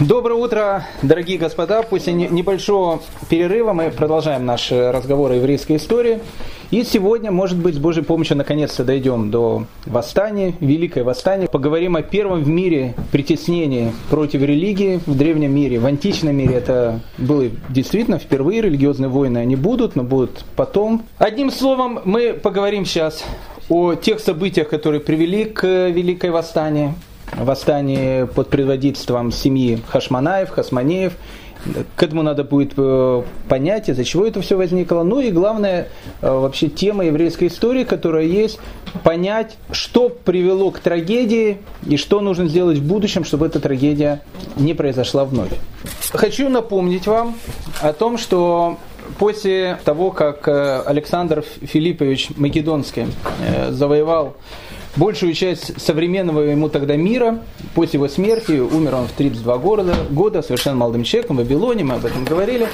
Доброе утро, дорогие господа. После небольшого перерыва мы продолжаем наш разговор о еврейской истории. И сегодня, может быть, с Божьей помощью наконец-то дойдем до восстания, великое восстание. Поговорим о первом в мире притеснении против религии в древнем мире. В античном мире это было действительно впервые религиозные войны. Они будут, но будут потом. Одним словом, мы поговорим сейчас о тех событиях, которые привели к Великой Восстанию восстание под предводительством семьи Хашманаев, Хасманеев. К этому надо будет э, понять, из-за чего это все возникло. Ну и главное, э, вообще тема еврейской истории, которая есть, понять, что привело к трагедии и что нужно сделать в будущем, чтобы эта трагедия не произошла вновь. Хочу напомнить вам о том, что после того, как э, Александр Филиппович Македонский завоевал большую часть современного ему тогда мира. После его смерти умер он в 32 года, года совершенно молодым человеком в Вавилоне, мы об этом говорили.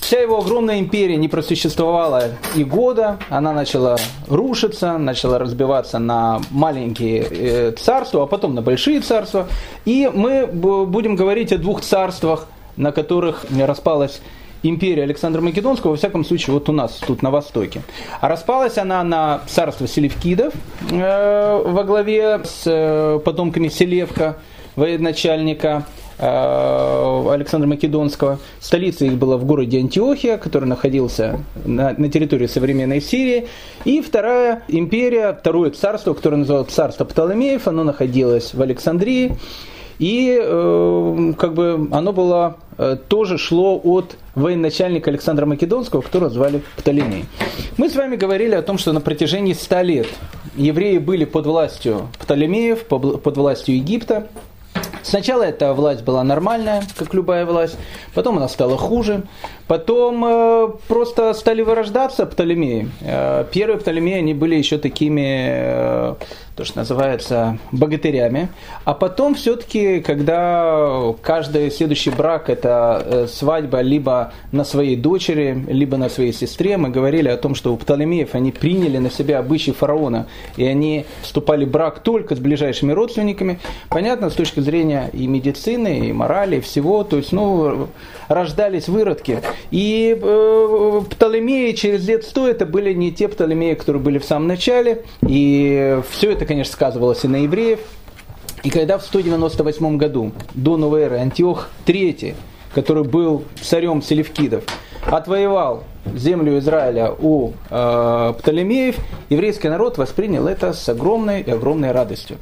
Вся его огромная империя не просуществовала и года, она начала рушиться, начала разбиваться на маленькие э, царства, а потом на большие царства. И мы будем говорить о двух царствах, на которых распалась империя Александра Македонского, во всяком случае, вот у нас, тут на Востоке. А распалась она на царство Селевкидов э, во главе с э, потомками Селевка, военачальника э, Александра Македонского. Столица их была в городе Антиохия, который находился на, на территории современной Сирии. И вторая империя, второе царство, которое называлось царство Птолемеев, оно находилось в Александрии. И э, как бы оно было тоже шло от военачальника Александра Македонского, которого звали Птолемей. Мы с вами говорили о том, что на протяжении ста лет евреи были под властью Птолемеев, под властью Египта. Сначала эта власть была нормальная, как любая власть, потом она стала хуже, потом э, просто стали вырождаться Птолемеи. Э, первые Птолемеи, они были еще такими э, то, что называется, богатырями. А потом все-таки, когда каждый следующий брак – это э, свадьба либо на своей дочери, либо на своей сестре, мы говорили о том, что у Птолемеев они приняли на себя обычаи фараона, и они вступали в брак только с ближайшими родственниками. Понятно, с точки зрения и медицины, и морали, и всего, то есть, ну, рождались выродки. И э, Птолемеи через лет сто это были не те Птолемеи, которые были в самом начале, и все это конечно, сказывалось и на евреев. И когда в 198 году до новой эры Антиох III, который был царем Селевкидов, отвоевал землю Израиля у э, Птолемеев, еврейский народ воспринял это с огромной и огромной радостью.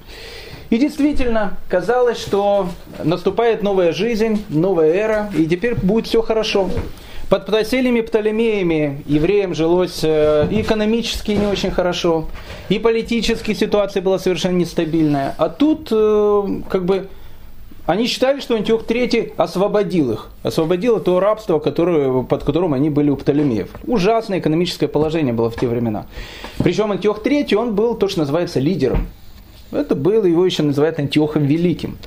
И действительно, казалось, что наступает новая жизнь, новая эра, и теперь будет все хорошо. Под Птоселями Птолемеями евреям жилось э, экономически не очень хорошо, и политически ситуация была совершенно нестабильная. А тут э, как бы они считали, что Антиох III освободил их. Освободил то рабство, которое, под которым они были у Птолемеев. Ужасное экономическое положение было в те времена. Причем Антиох III, он был то, что называется лидером. Это было, его еще называют Антиохом Великим.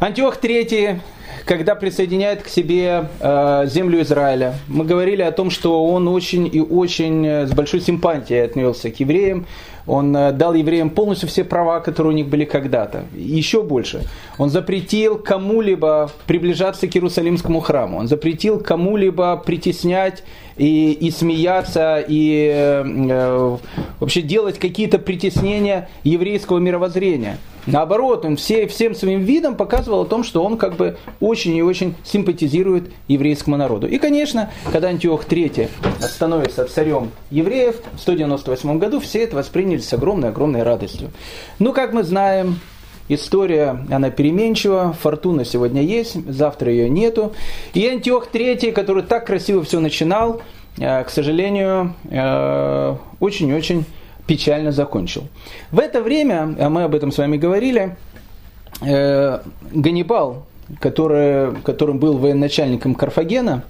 Антиох III когда присоединяет к себе э, землю Израиля. Мы говорили о том, что он очень и очень э, с большой симпатией отнесся к евреям. Он э, дал евреям полностью все права, которые у них были когда-то. Еще больше. Он запретил кому-либо приближаться к Иерусалимскому храму. Он запретил кому-либо притеснять и, и смеяться, и э, э вообще делать какие-то притеснения еврейского мировоззрения. Наоборот, он все, всем своим видом показывал о том, что он как бы очень и очень симпатизирует еврейскому народу. И, конечно, когда Антиох III становится царем евреев в 198 году, все это восприняли с огромной-огромной радостью. Ну, как мы знаем, История, она переменчива, фортуна сегодня есть, завтра ее нету. И Антиох III, который так красиво все начинал, э, к сожалению, э, очень-очень печально закончил. В это время, а мы об этом с вами говорили, э, Ганнибал, который, которым был военачальником Карфагена,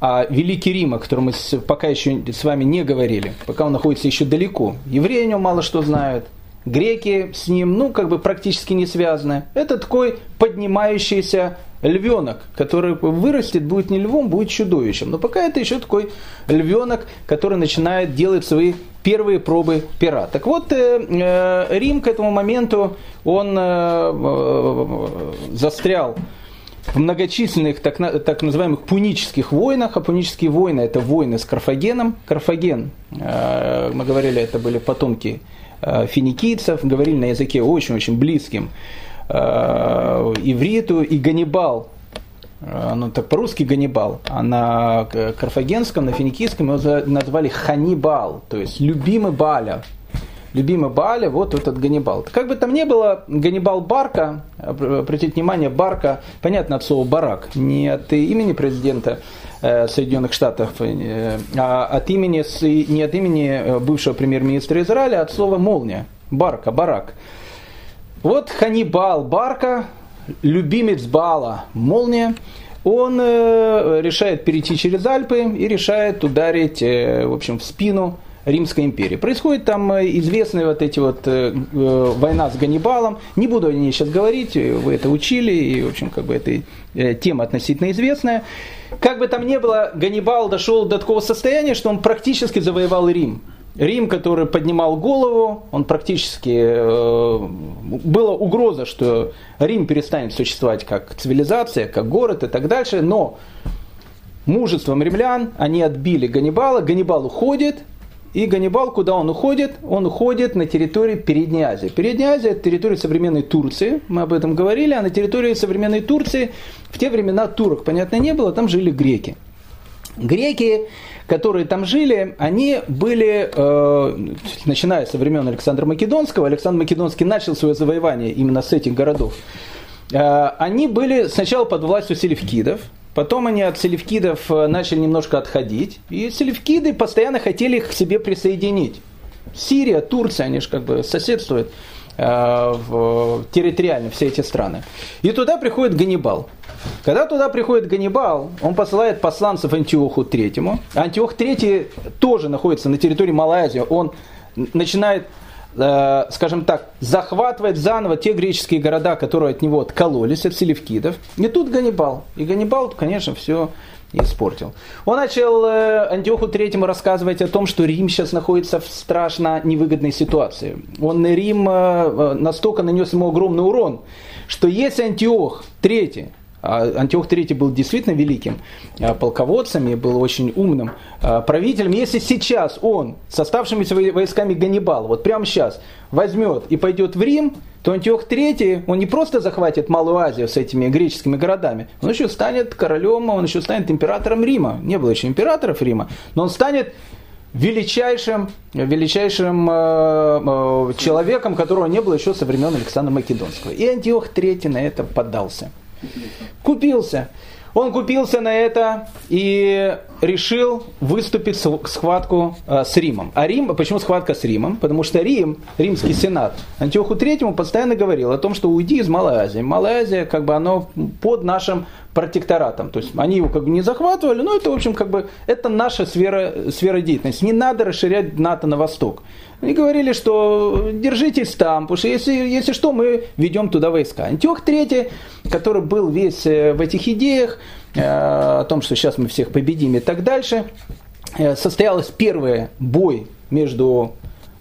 а Великий Рим, о котором мы пока еще с вами не говорили, пока он находится еще далеко, евреи о нем мало что знают, греки с ним, ну, как бы практически не связаны. Это такой поднимающийся львенок, который вырастет, будет не львом, будет чудовищем. Но пока это еще такой львенок, который начинает делать свои первые пробы пера. Так вот, э, э, Рим к этому моменту, он э, застрял в многочисленных так, так называемых пунических войнах, а пунические войны это войны с Карфагеном. Карфаген, мы говорили, это были потомки финикийцев, говорили на языке очень-очень близким ивриту, и Ганнибал, ну так по-русски Ганнибал, а на карфагенском, на финикийском его назвали Ханибал, то есть любимый Баля, любимый Бааля, вот этот Ганнибал. Как бы там ни было, Ганнибал Барка, обратите внимание, Барка, понятно от слова барак, не от имени президента э, Соединенных Штатов, э, а от имени, не от имени э, бывшего премьер-министра Израиля, а от слова молния. Барка, барак. Вот Ханибал Барка, любимец Бала, молния, он решает перейти через Альпы и решает ударить, в общем, в спину Римской империи. Происходит там э, известная вот эти вот э, э, война с Ганнибалом. Не буду о ней сейчас говорить, вы это учили, и, в общем, как бы эта э, тема относительно известная. Как бы там ни было, Ганнибал дошел до такого состояния, что он практически завоевал Рим. Рим, который поднимал голову, он практически э, была угроза, что Рим перестанет существовать как цивилизация, как город и так дальше, но мужеством римлян они отбили Ганнибала, Ганнибал уходит, и Ганнибал, куда он уходит? Он уходит на территорию Передней Азии. Передняя Азия – это территория современной Турции, мы об этом говорили, а на территории современной Турции в те времена турок, понятно, не было, там жили греки. Греки, которые там жили, они были, э, начиная со времен Александра Македонского, Александр Македонский начал свое завоевание именно с этих городов, э, они были сначала под властью селевкидов, Потом они от селевкидов э, начали немножко отходить, и селевкиды постоянно хотели их к себе присоединить. Сирия, Турция, они же как бы соседствуют в, территориально все эти страны. И туда приходит Ганнибал. Когда туда приходит Ганнибал, он посылает посланцев Антиоху Третьему. Антиох Третий тоже находится на территории Малайзии. Он начинает Э, скажем так, захватывает заново те греческие города, которые от него откололись, от селевкидов. И тут Ганнибал. И Ганнибал, конечно, все испортил. Он начал э, Антиоху Третьему рассказывать о том, что Рим сейчас находится в страшно невыгодной ситуации. Он Рим э, настолько нанес ему огромный урон, что если Антиох Третий а Антиох III был действительно великим полководцем и был очень умным правителем. Если сейчас он с оставшимися войсками Ганнибала, вот прямо сейчас, возьмет и пойдет в Рим, то Антиох III, он не просто захватит Малую Азию с этими греческими городами, он еще станет королем, он еще станет императором Рима. Не было еще императоров Рима, но он станет величайшим, величайшим э, э, человеком, которого не было еще со времен Александра Македонского. И Антиох III на это поддался. Купился. Он купился на это и решил выступить в схватку э, с Римом. А Рим, почему схватка с Римом? Потому что Рим, римский сенат, Антиоху Третьему постоянно говорил о том, что уйди из. Малая Азия, как бы, оно под нашим протекторатом. То есть они его как бы не захватывали, но это, в общем, как бы, это наша сфера, сфера деятельности. Не надо расширять НАТО на восток. Они говорили, что держитесь там, потому что если, если что, мы ведем туда войска. Антиох III, который был весь э, в этих идеях, э, о том, что сейчас мы всех победим и так дальше, э, состоялась первый бой между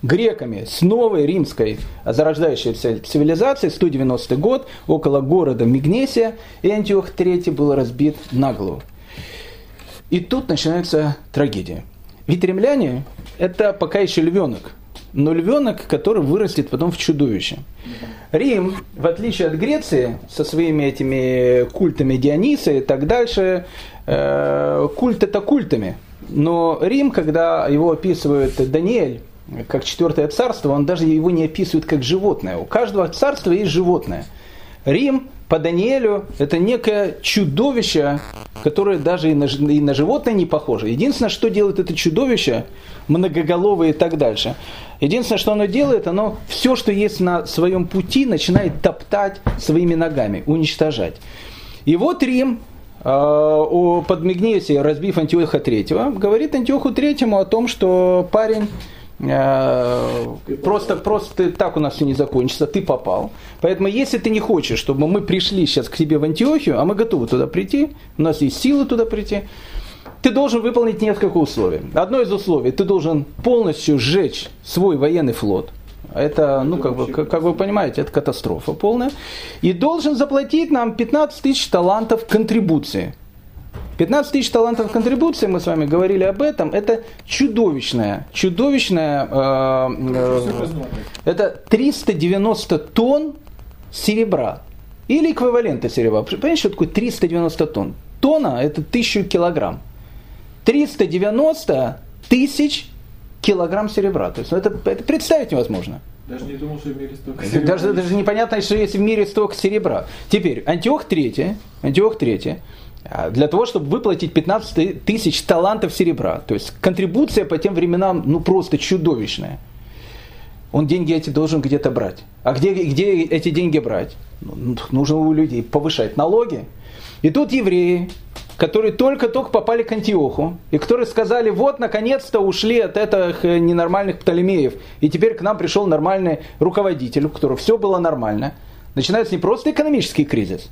греками с новой римской зарождающейся цивилизацией, 190 год, около города Мигнесия, Антиох III был разбит на голову. И тут начинается трагедия. Ведь римляне – это пока еще львенок, но львенок, который вырастет потом в чудовище. Рим, в отличие от Греции, со своими этими культами Диониса и так дальше, э, культ это культами. Но Рим, когда его описывает Даниэль, как четвертое царство, он даже его не описывает как животное. У каждого царства есть животное. Рим по Даниэлю это некое чудовище, которое даже и на, и на животное не похоже. Единственное, что делает это чудовище, многоголовое и так дальше. Единственное, что оно делает, оно все, что есть на своем пути, начинает топтать своими ногами, уничтожать. И вот Рим, э, подмигнев себе, разбив Антиоха III, говорит Антиоху III о том, что парень просто, просто так у нас все не закончится, ты попал. Поэтому, если ты не хочешь, чтобы мы пришли сейчас к тебе в Антиохию, а мы готовы туда прийти, у нас есть силы туда прийти, ты должен выполнить несколько условий. Одно из условий, ты должен полностью сжечь свой военный флот. Это, ну, как, бы, как, как вы понимаете, это катастрофа полная. И должен заплатить нам 15 тысяч талантов контрибуции. 15 тысяч талантов контрибуции, мы с вами говорили об этом, это чудовищная, чудовищная, э, э, это 390 тонн серебра. Или эквиваленты серебра. Понимаете, что такое 390 тонн? Тонна – это 1000 килограмм. 390 тысяч килограмм серебра. То есть ну, это, это представить невозможно. Даже не думал, что в мире столько серебра. Даже, даже непонятно, что есть в мире столько серебра. Теперь, Антиох III, Антиох III для того, чтобы выплатить 15 тысяч талантов серебра. То есть контрибуция по тем временам ну просто чудовищная. Он деньги эти должен где-то брать. А где, где эти деньги брать? Ну, нужно у людей повышать налоги. И тут евреи, которые только-только попали к Антиоху, и которые сказали, вот, наконец-то ушли от этих э, ненормальных Птолемеев, и теперь к нам пришел нормальный руководитель, у которого все было нормально. Начинается не просто экономический кризис,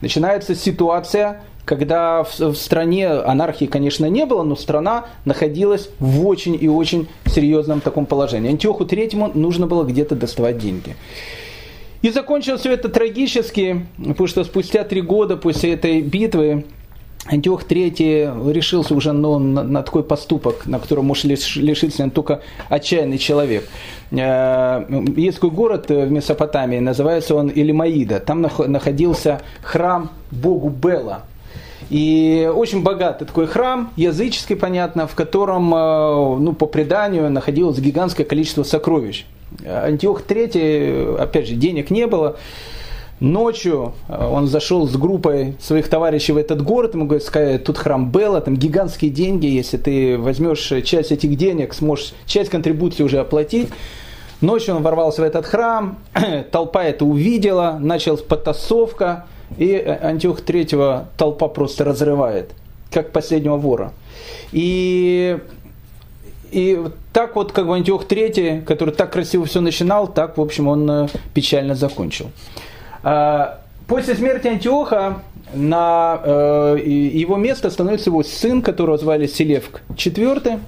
начинается ситуация, когда в, в стране анархии, конечно, не было, но страна находилась в очень и очень серьезном таком положении. Антиоху Третьему нужно было где-то доставать деньги. И закончилось все это трагически, потому что спустя три года после этой битвы Антиох III решился уже ну, на, на такой поступок, на котором может лишиться только отчаянный человек. Э, есть такой город в Месопотамии, называется он Илимаида. Там находился храм богу Бела. И очень богатый такой храм, языческий, понятно, в котором, э, ну, по преданию, находилось гигантское количество сокровищ. Антиох III, опять же, денег не было. Ночью э, он зашел с группой своих товарищей в этот город, ему говорят, тут храм Белла, там гигантские деньги, если ты возьмешь часть этих денег, сможешь часть контрибуции уже оплатить. Ночью он ворвался в этот храм, толпа это увидела, началась потасовка, и Антиох третьего толпа просто разрывает, как последнего вора. И и так вот, как бы Антиох III, который так красиво все начинал, так, в общем, он э, печально закончил. А, после смерти Антиоха на э, его место становится его сын, которого звали Селевк IV.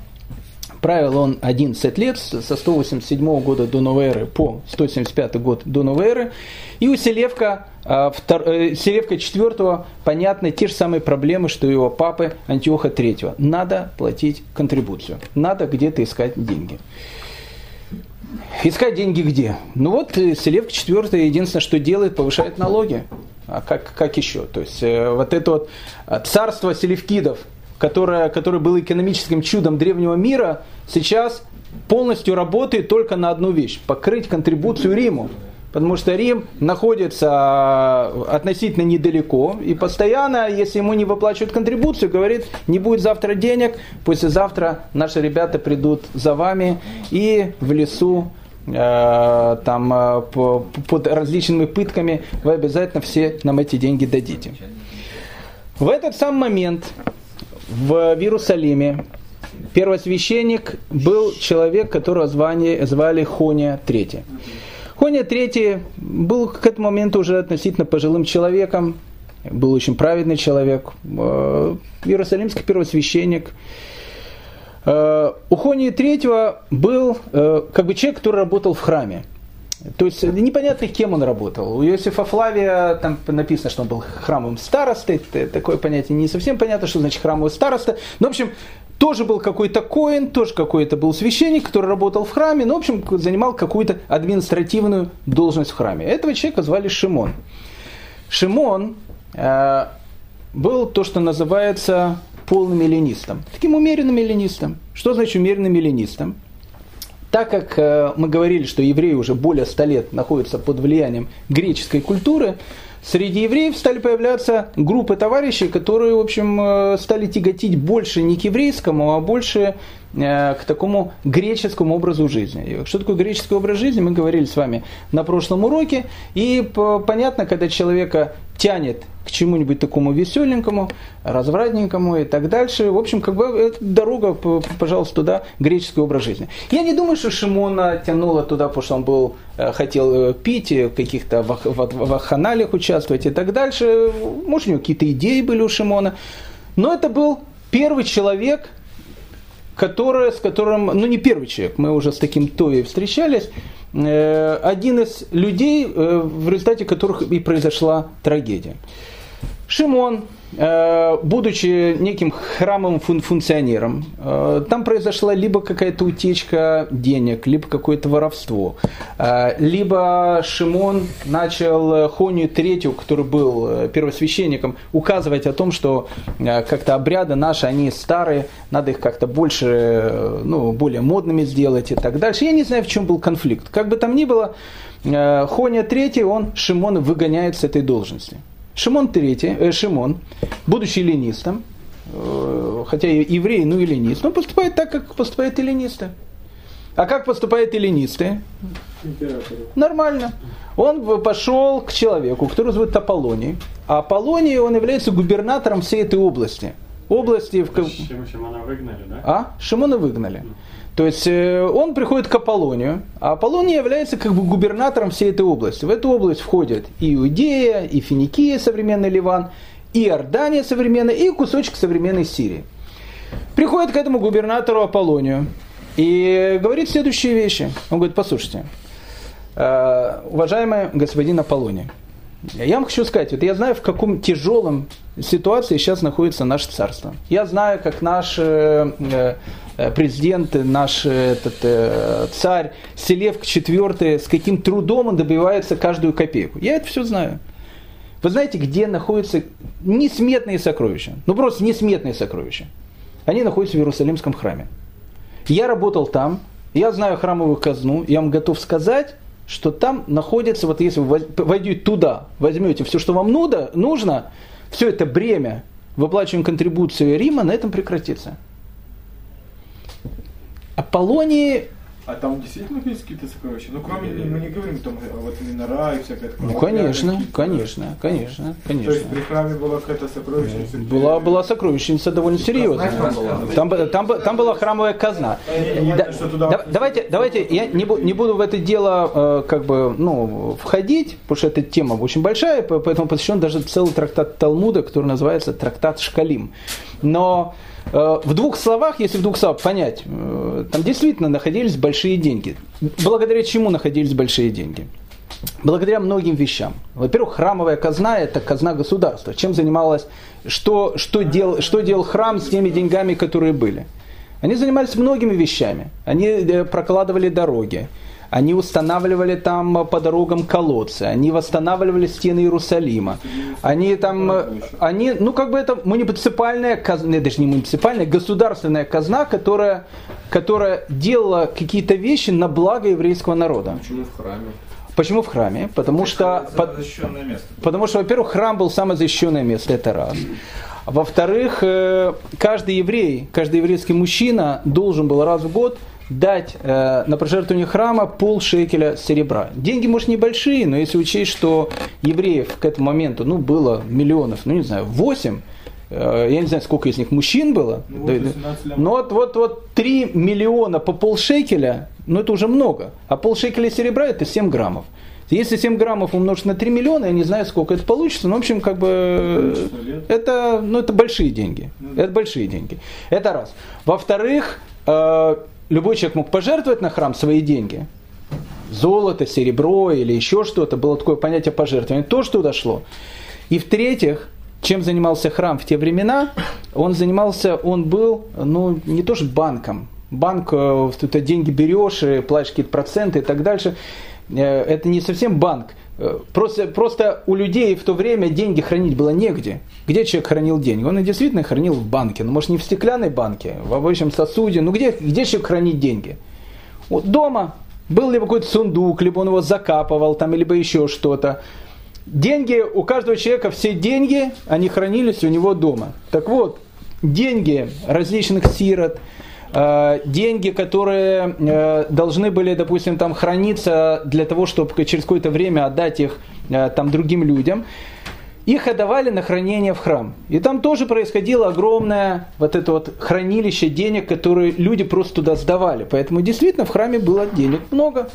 Правил он 11 лет, со 187 года до новой эры по 175 год до новой эры. И у Селевка, э, втор, э, Селевка IV понятны те же самые проблемы, что и у его папы Антиоха III. Надо платить контрибуцию, надо где-то искать деньги. Искать деньги где? Ну вот э, Селевк IV единственное, что делает, повышает налоги. А как, как еще? То есть э, вот это вот э, царство селевкидов, которое, которое было экономическим чудом древнего мира, сейчас полностью работает только на одну вещь – покрыть контрибуцию Риму. Потому что Рим находится относительно недалеко, и постоянно, если ему не выплачивают контрибуцию, говорит, не будет завтра денег, послезавтра наши ребята придут за вами, и в лесу Э, там э, под различными пытками, вы обязательно все нам эти деньги дадите. В этот самый момент в Иерусалиме первосвященник был человек, которого звали, звали Хония III. Хония III был к этому моменту уже относительно пожилым человеком, был очень праведный человек, э, иерусалимский первосвященник – Э, у Хонии третьего был э, как бы человек, который работал в храме. То есть непонятно, кем он работал. У Иосифа Флавия там написано, что он был храмовым старостой. Такое понятие не совсем понятно, что значит храмовый староста. Но, в общем, тоже был какой-то коин, тоже какой-то был священник, который работал в храме, но, в общем, занимал какую-то административную должность в храме. Этого человека звали Шимон. Шимон э, был то, что называется полным эллинистом, таким умеренным эллинистом. Что значит умеренным эллинистом? Так как э, мы говорили, что евреи уже более ста лет находятся под влиянием греческой культуры, среди евреев стали появляться группы товарищей, которые, в общем, э, стали тяготить больше не к еврейскому, а больше э, к такому греческому образу жизни. Что такое греческий образ жизни, мы говорили с вами на прошлом уроке. И понятно, когда человека тянет к чему-нибудь такому веселенькому, развратненькому и так дальше. В общем, как бы это дорога, пожалуйста, туда, греческий образ жизни. Я не думаю, что Шимона тянула туда, потому что он был, э, хотел э, пить, в каких-то ваханалиях участвовать и так дальше. Может, у него какие-то идеи были у Шимона. Но это был первый человек, которое, с которым, ну не первый человек, мы уже с таким Тоей встречались, один из людей, э, в результате которых и произошла трагедия. Шимон, Э, будучи неким храмовым фун функционером, э, там произошла либо какая-то утечка денег, либо какое-то воровство, э, либо Шимон начал Хонию Третью, который был первосвященником, указывать о том, что как-то обряды наши, они старые, надо их как-то больше, ну, более модными сделать и так дальше. Я не знаю, в чем был конфликт. Как бы там ни было, Хоня Третий, он Шимона выгоняет с этой должности. Шимон III, э, Шимон, будучи ленистом, э, хотя еврей, ну и ленист, но поступает так, как поступают эллинисты. А как поступают эллинисты? Нормально. Он пошел к человеку, который зовут Аполлоний. А Аполлоний, он является губернатором всей этой области. Области... В... Шимона выгнали, да? А? Шимона выгнали. То есть э, он приходит к Аполлонию, а Аполлоний является как бы губернатором всей этой области. В эту область входят и Иудея, и Финикия, современный Ливан, и Иордания современная, и кусочек современной Сирии. Приходит к этому губернатору Аполлонию и говорит следующие вещи. Он говорит, послушайте, э, уважаемый господин Аполлоний, я вам хочу сказать, вот я знаю, в каком тяжелом ситуации сейчас находится наше царство. Я знаю, как наш э, Э, президент, наш э, этот, царь Селевк IV, с каким трудом он добивается каждую копейку. Я это все знаю. Вы знаете, где находятся несметные сокровища? Ну просто несметные сокровища. Они находятся в Иерусалимском храме. Я работал там, я знаю храмовую казну, я вам готов сказать, что там находится, вот если вы войдете туда, возьмете все, что вам нужно, все это бремя, выплачиваем контрибуцию Рима, на этом прекратится. Аполлонии а там действительно есть какие-то сокровища? Ну, кроме, мы не говорим там, а вот именно рай, всякое такое. Ну, конечно, конечно, конечно, конечно. То есть при храме была какая-то сокровищница? Была, была сокровищница довольно серьезная. Там, там, там была храмовая казна. Да, давайте, давайте, я не, не буду в это дело э, как бы, ну, входить, потому что эта тема очень большая, поэтому посвящен даже целый трактат Талмуда, который называется трактат Шкалим. Но Э, в двух словах, если в двух словах понять, э, там действительно находились большие деньги. Благодаря чему находились большие деньги? Благодаря многим вещам. Во-первых, храмовая казна – это казна государства. Чем занималась, что, что, дел, что делал храм с теми деньгами, которые были? Они занимались многими вещами. Они э, прокладывали дороги, они устанавливали там по дорогам колодцы, они восстанавливали стены Иерусалима. Они там, они, ну как бы это муниципальная казна, даже не муниципальная, государственная казна, которая, которая делала какие-то вещи на благо еврейского народа. Почему в храме? Почему в храме? Потому что, по, место. потому что, во-первых, храм был самое защищенное место, это раз. Во-вторых, э, каждый еврей, каждый еврейский мужчина должен был раз в год дать э, на пожертвование храма пол шекеля серебра. Деньги, может, небольшие, но если учесть, что евреев к этому моменту ну, было миллионов, ну не знаю, 8, э, я не знаю, сколько из них мужчин было, ну, да, но вот, вот, вот 3 миллиона по пол шекеля, ну это уже много, а пол шекеля серебра это 7 граммов. Если 7 граммов умножить на 3 миллиона, я не знаю, сколько это получится, но, в общем, как бы, это, ну, это большие деньги. Ну это большие деньги. Это раз. Во-вторых, э, любой человек мог пожертвовать на храм свои деньги. Золото, серебро или еще что-то. Было такое понятие пожертвования. То, что дошло. И в-третьих, чем занимался храм в те времена? Он занимался, он был, ну, не то что банком. Банк, э, ты деньги берешь, и платишь какие-то проценты и так дальше. Э, это не совсем банк. Э, просто, просто у людей в то время деньги хранить было негде. Где человек хранил деньги? Он и действительно хранил в банке. Ну, может, не в стеклянной банке, в обычном сосуде. Ну, где, где человек хранить деньги? Вот дома был либо какой-то сундук, либо он его закапывал, там, либо еще что-то. Деньги, у каждого человека все деньги, они хранились у него дома. Так вот, деньги различных сирот, деньги, которые э, должны были, допустим, там храниться для того, чтобы через какое-то время отдать их э, там другим людям, их отдавали на хранение в храм. И там тоже происходило огромное вот это вот хранилище денег, которые люди просто туда сдавали. Поэтому действительно в храме было денег много.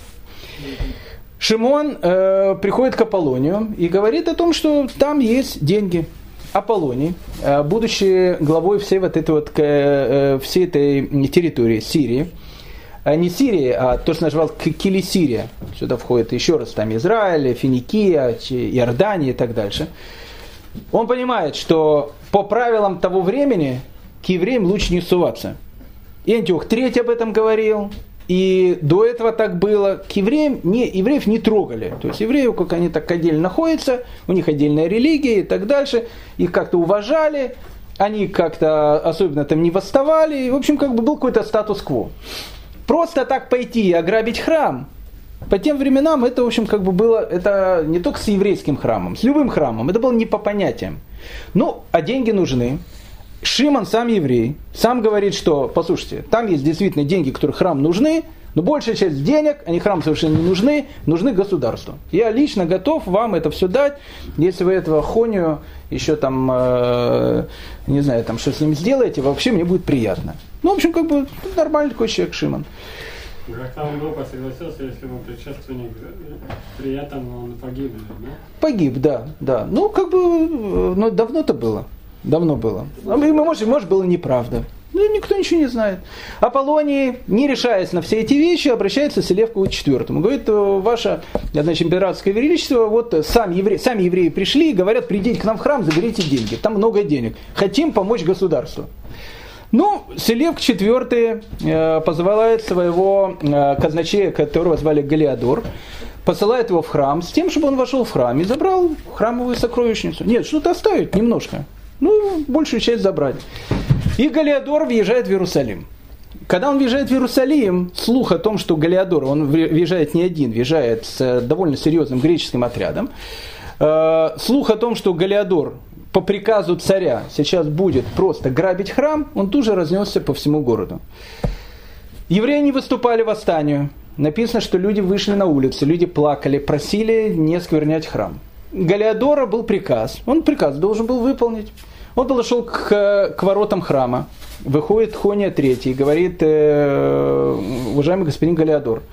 Шимон э, приходит к Аполлонию и говорит о том, что там есть деньги. Аполлоний, э, будучи главой всей вот этой вот, э, всей этой территории Сирии, не Сирии, а то, что называл Килисирия. Сюда входит еще раз там Израиль, Финикия, Иордания и так дальше. Он понимает, что по правилам того времени к евреям лучше не суваться. И Антиох III об этом говорил, и до этого так было. К евреям не, евреев не трогали. То есть евреи, как они так отдельно находятся, у них отдельная религия и так дальше, их как-то уважали, они как-то особенно там не восставали. И, в общем, как бы был какой-то статус-кво. Просто так пойти и ограбить храм, по тем временам это, в общем, как бы было, это не только с еврейским храмом, с любым храмом, это было не по понятиям. Ну, а деньги нужны. Шиман сам еврей, сам говорит, что, послушайте, там есть действительно деньги, которые храм нужны, но большая часть денег, они храм совершенно не нужны, нужны государству. Я лично готов вам это все дать, если вы этого хонию еще там, э, не знаю, там что с ним сделаете, вообще мне будет приятно. Ну, в общем, как бы нормальный такой человек Шиман. Грахтам Группа согласился, если ему предшественник приятен, он погиб, да? Погиб, да, да. Ну, как бы, э, ну, давно-то было. Давно было. А мы, может, может, было неправда. Ну, никто ничего не знает. Аполлоний, не решаясь на все эти вещи, обращается к Селевку IV. Говорит, «Э, ваше значит, императорское величество, вот сам евре, сами евреи пришли и говорят, придите к нам в храм, заберите деньги. Там много денег. Хотим помочь государству. Ну, Селевк IV э, позывает своего э, казначея, которого звали Галиадор, посылает его в храм с тем, чтобы он вошел в храм и забрал храмовую сокровищницу. Нет, что-то оставить немножко. Ну, большую часть забрать. И Галиадор въезжает в Иерусалим. Когда он въезжает в Иерусалим, слух о том, что Галиадор, он въезжает не один, въезжает с довольно серьезным греческим отрядом, э, слух о том, что Галиадор по приказу царя сейчас будет просто грабить храм, он тут же разнесся по всему городу. Евреи не выступали восстанию. Написано, что люди вышли на улицы, люди плакали, просили не сквернять храм. Галиадора был приказ, он приказ должен был выполнить. Он подошел к, к воротам храма, выходит Хония третий и говорит, э, уважаемый господин Галиадор,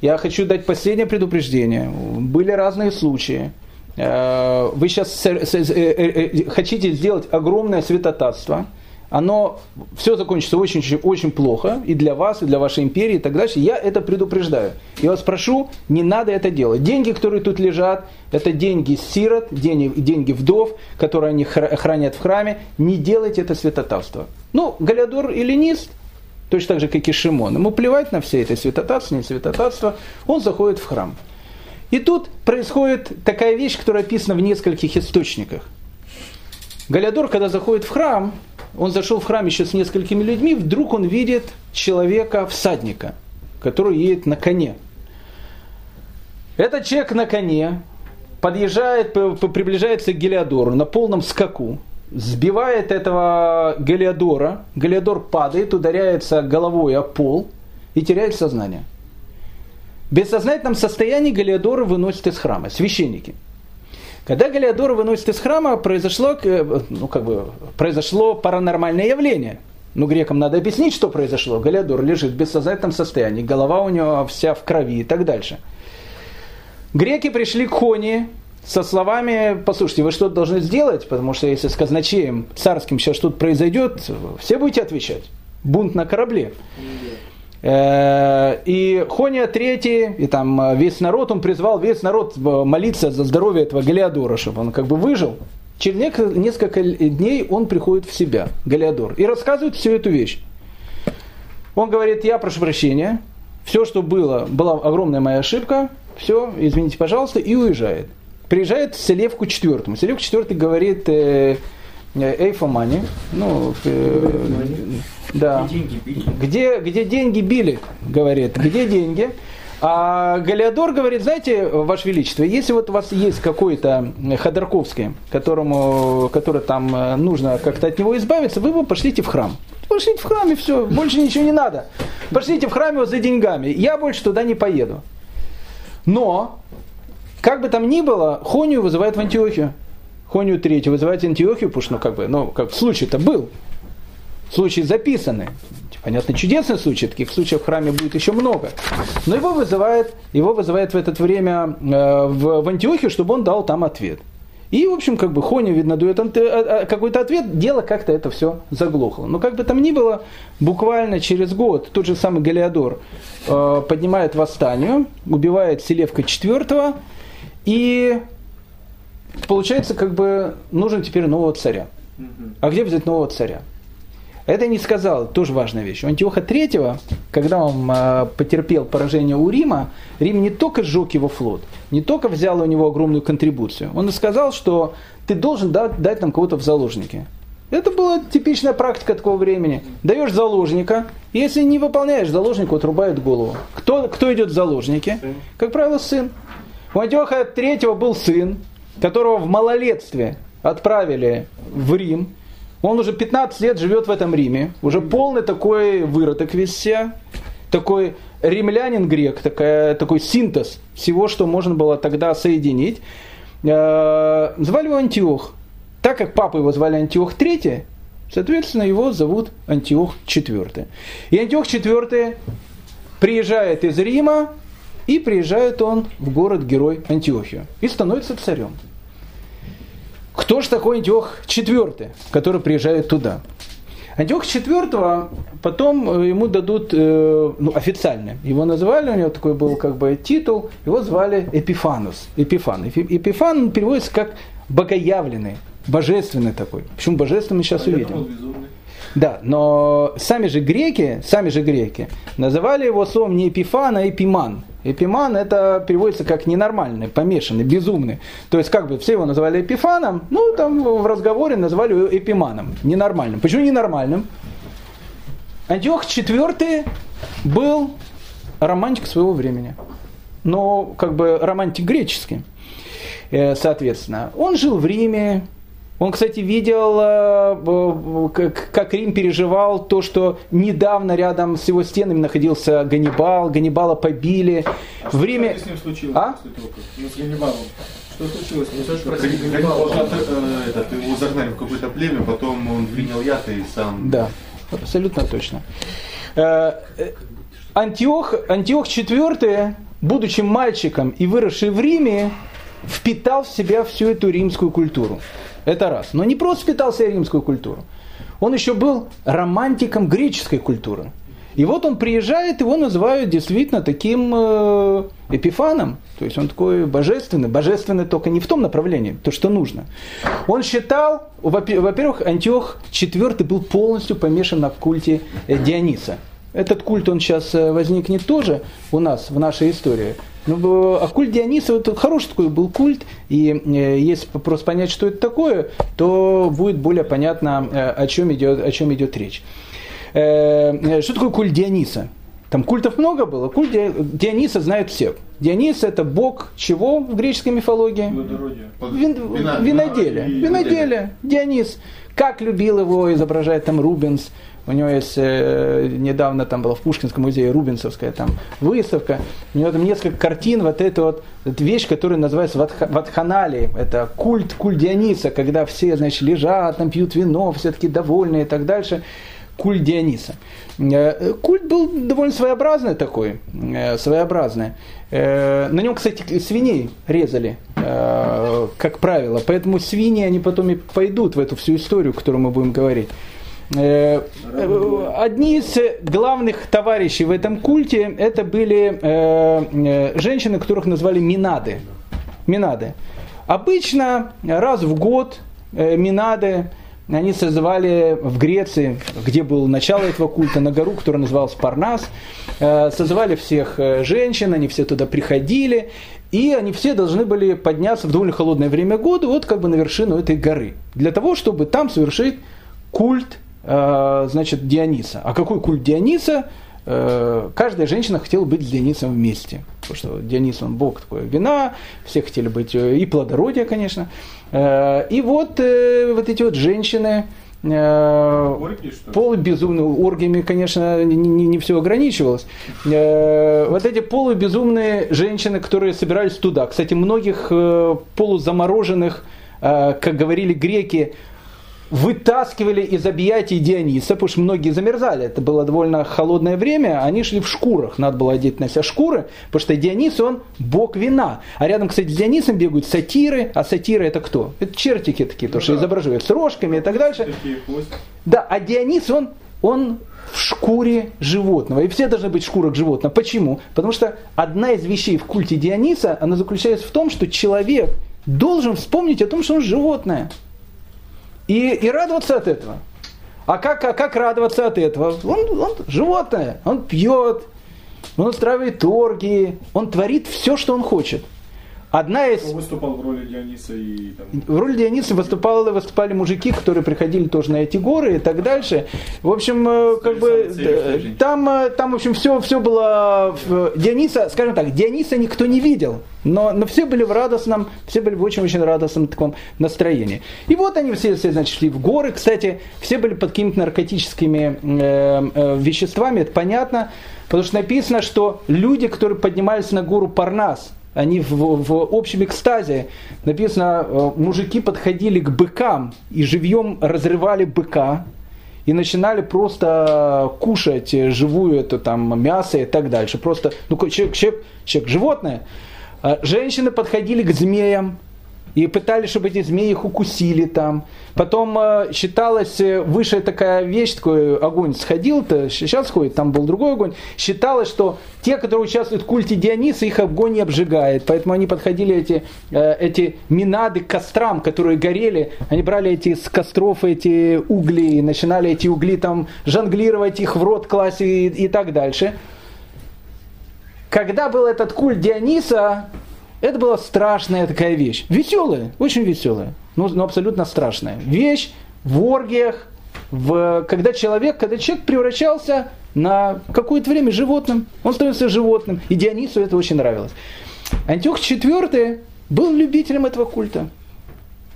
я хочу дать последнее предупреждение. Были разные случаи. Э, вы сейчас э, э, хотите сделать огромное святотатство, оно все закончится очень, очень плохо и для вас, и для вашей империи и так дальше. Я это предупреждаю. Я вас прошу, не надо это делать. Деньги, которые тут лежат, это деньги сирот, деньги, деньги вдов, которые они хранят в храме. Не делайте это святотатство. Ну, Галиадор эллинист, точно так же, как и Шимон. Ему плевать на все это святотатство, не святотатство. Он заходит в храм. И тут происходит такая вещь, которая описана в нескольких источниках. Галиадор, когда заходит в храм, он зашел в храм еще с несколькими людьми, вдруг он видит человека, всадника, который едет на коне. Этот человек на коне подъезжает, приближается к Гелиодору на полном скаку, сбивает этого Гелиодора, Гелиодор падает, ударяется головой о пол и теряет сознание – в бессознательном состоянии Галиадора выносят из храма, священники. Когда Галиадора выносят из храма, произошло, э, ну, как бы, произошло паранормальное явление. Ну, грекам надо объяснить, что произошло. Галиадор лежит в бессознательном состоянии, голова у него вся в крови и так дальше. Греки пришли к Хоне со словами, послушайте, вы что-то должны сделать, потому что если с казначеем царским сейчас что-то произойдет, все будете отвечать. Бунт на корабле. Э, и Хония третий, и там э, весь народ, он призвал весь народ э, молиться за здоровье этого Галиадора, чтобы он как бы выжил. Через несколько дней он приходит в себя, Галиадор, и рассказывает всю эту вещь. Он говорит, я прошу прощения, все, что было, была огромная моя ошибка, все, извините, пожалуйста, и уезжает. Приезжает Селевку четвертому. Селевку четвертый говорит, Эйфомани, ну, да. Где деньги били? Где, где деньги били, говорит. Где деньги? А Галиадор говорит, знаете, Ваше Величество, если вот у вас есть какой-то Ходорковский, которому, который там э, нужно как-то от него избавиться, вы его пошлите в храм. Пошлите в храм и все, больше ничего не надо. Пошлите в храм его за деньгами. Я больше туда не поеду. Но, как бы там ни было, Хонию вызывает в Антиохию. Хонию третью вызывает в Антиохию, потому что, ну, как бы, ну, как случай-то был. Случаи записаны. Понятно, чудесный случай, таких случаев в храме будет еще много. Но его вызывает, его вызывает в это время э, в, в Антиохию, чтобы он дал там ответ. И, в общем, как бы Хоня, видно, дает какой-то ответ, дело как-то это все заглохло. Но как бы там ни было, буквально через год тот же самый Галиадор поднимает восстание, убивает Селевка IV, и получается, как бы нужен теперь нового царя. А где взять нового царя? Это не сказал, тоже важная вещь. У Антиоха III, когда он э, потерпел поражение у Рима, Рим не только сжег его флот, не только взял у него огромную контрибуцию, он и сказал, что ты должен дать, дать нам кого-то в заложники. Это была типичная практика такого времени. Даешь заложника, если не выполняешь, заложнику отрубают голову. Кто, кто идет в заложники? Как правило, сын. У Антиоха III был сын, которого в малолетстве отправили в Рим, он уже 15 лет живет в этом Риме, уже полный такой выродок весь себя, такой римлянин-грек, такая, такой синтез всего, что можно было тогда соединить. Э, звали его Антиох. Так как папа его звали Антиох III, соответственно, его зовут Антиох IV. И Антиох IV приезжает из Рима, и приезжает он в город-герой Антиохию и становится царем. Кто же такой Антиох IV, который приезжает туда? Антиох IV потом э, ему дадут э, ну, официально. Его назвали, у него такой был как бы титул, его звали Эпифанус. Эпифан. Эпифан переводится как богоявленный, божественный такой. Почему божественный мы сейчас а увидим. Да, но сами же греки, сами же греки называли его словом не Эпифан, а Эпиман. Эпиман это переводится как ненормальный, помешанный, безумный. То есть как бы все его называли Эпифаном, ну там в разговоре назвали его Эпиманом, ненормальным. Почему ненормальным? Антиох IV был романтик своего времени. Но как бы романтик греческий, э, соответственно. Он жил в Риме, он, кстати, видел, э, как Рим переживал то, что недавно рядом с его стенами находился Ганнибал, Ганнибала побили. А в Риме... Что с ним случилось а? Ну, с Ганнибалом? Что случилось? Ну, Ганнибал, э, этот, его загнали в какое-то племя, потом он принял яд и сам... Да, абсолютно точно. Э, Антиох, Антиох IV, будучи мальчиком и выросший в Риме, впитал в себя всю эту римскую культуру. Это раз. Но не просто впитался в римскую культуру. Он еще был романтиком греческой культуры. И вот он приезжает, его называют действительно таким э, эпифаном. То есть он такой божественный. Божественный только не в том направлении, то, что нужно. Он считал, во-первых, Антиох IV был полностью помешан на культе э, Диониса. Этот культ, он сейчас э, возникнет тоже у нас в нашей истории. Ну, а культ Диониса, это хороший такой был культ, и если просто понять, что это такое, то будет более понятно, о чем идет, о чем идет речь. Что такое культ Диониса? Там культов много было. Культ Диониса знают все. Дионис это бог чего в греческой мифологии? Вин, виноделие. Виноделие. Дионис. Как любил его изображать там Рубенс. У него есть э, недавно там была в Пушкинском музее Рубинсовская там выставка. У него там несколько картин, вот эта вот эта вещь, которая называется ватха, ватханали. Это культ, культ Диониса, когда все, значит, лежат, там пьют вино, все таки довольные и так дальше. Культ Диониса. Э, культ был довольно своеобразный такой, э, своеобразный. На нем, кстати, свиней резали, как правило. Поэтому свиньи, они потом и пойдут в эту всю историю, которую мы будем говорить. Э, одни из главных товарищей в этом культе это были э, э, женщины, которых назвали Минады. Минады. Обычно раз в год Минады они созывали в Греции, где было начало этого культа, на гору, которая называлась Парнас, созывали всех женщин, они все туда приходили, и они все должны были подняться в довольно холодное время года, вот как бы на вершину этой горы, для того, чтобы там совершить культ Э, значит, Диониса. А какой культ Диониса? Э, каждая женщина хотела быть с Дионисом вместе. Потому что Дионис, он бог такой вина, все хотели быть, э, и плодородие, конечно. И вот, вот эти вот женщины, полубезумные, оргиями, конечно, не, не, не все ограничивалось. Вот эти полубезумные женщины, которые собирались туда. Кстати, многих полузамороженных, как говорили греки, вытаскивали из объятий Диониса, потому что многие замерзали, это было довольно холодное время, они шли в шкурах, надо было одеть на себя шкуры, потому что Дионис, он бог вина. А рядом, кстати, с Дионисом бегают сатиры, а сатиры это кто? Это чертики такие, то, что да. изображают с рожками и так дальше. Такие. Да, а Дионис, он, он в шкуре животного. И все должны быть в шкурах животного. Почему? Потому что одна из вещей в культе Диониса, она заключается в том, что человек должен вспомнить о том, что он животное. И, и радоваться от этого. А как, а как радоваться от этого? Он, он животное, он пьет, он устраивает торги, он творит все, что он хочет. Одна из... Он выступал в роли Диониса и там... В роли Диониса выступали, выступали мужики, которые приходили тоже на эти горы и так дальше. В общем, э, как бы э, там, э, там, в общем, все, все было в- Диониса, скажем так, Диониса никто не видел, но, но все были в радостном, все были в очень-очень радостном таком настроении. И вот они все, все значит, шли в горы. Кстати, все были под какими-то наркотическими э, э, веществами, это понятно, потому что написано, что люди, которые поднимались на гору Парнас, они в, в общем экстазе. Написано, э, мужики подходили к быкам и живьем разрывали быка и начинали просто кушать э, живую это там мясо и так дальше. Просто, ну, человек, человек, человек животное. А Женщины подходили к змеям и пытались, чтобы эти змеи их укусили там. Потом э, считалось, э, высшая такая вещь, такой огонь сходил-то, сейчас ходит, там был другой огонь. Считалось, что те, которые участвуют в культе Диониса, их огонь не обжигает. Поэтому они подходили, эти, э, эти минады, к кострам, которые горели. Они брали эти с костров эти угли и начинали эти угли там жонглировать, их в рот класть и, и так дальше. Когда был этот культ Диониса, это была страшная такая вещь. Веселая, очень веселая, но, но абсолютно страшная. Вещь в оргиях, в, когда человек, когда человек превращался на какое-то время животным, он становился животным. И Дионису это очень нравилось. Антиох IV был любителем этого культа.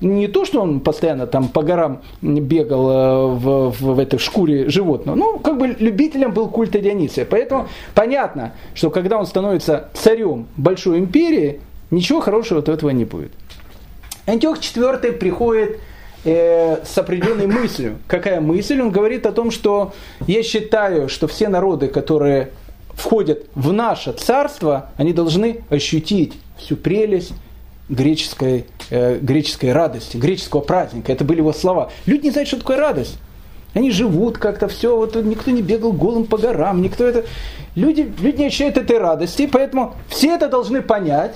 Не то, что он постоянно там по горам бегал э, в, в, в этой шкуре животного, ну, как бы любителем был культа Дионисия. Поэтому понятно, что когда он становится царем большой империи, ничего хорошего от этого не будет. Антиох IV приходит э, с определенной мыслью. Какая мысль? Он говорит о том, что я считаю, что все народы, которые входят в наше царство, они должны ощутить всю прелесть греческой, э, греческой радости, греческого праздника. Это были его слова. Люди не знают, что такое радость. Они живут как-то, все, вот никто не бегал голым по горам, никто это... Люди, люди не ощущают этой радости, поэтому все это должны понять,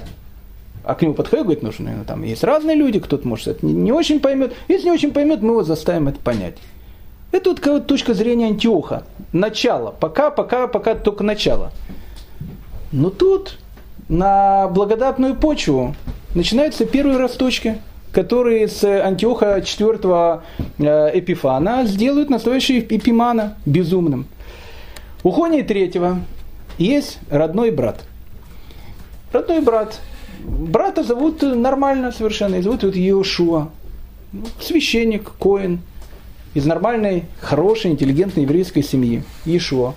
а к нему подходит, говорит, ну, что, ну, там есть разные люди, кто-то, может, это не, не очень поймет. Если не очень поймет, мы его заставим это понять. Это вот какая точка зрения Антиоха. Начало. Пока, пока, пока только начало. Но тут на благодатную почву начинаются первые росточки, которые с Антиоха IV Эпифана сделают настоящего Эпимана безумным. У Хония III есть родной брат. Родной брат. Брата зовут нормально совершенно, зовут вот Иошуа. Священник, коин, из нормальной, хорошей, интеллигентной еврейской семьи. Иешуа.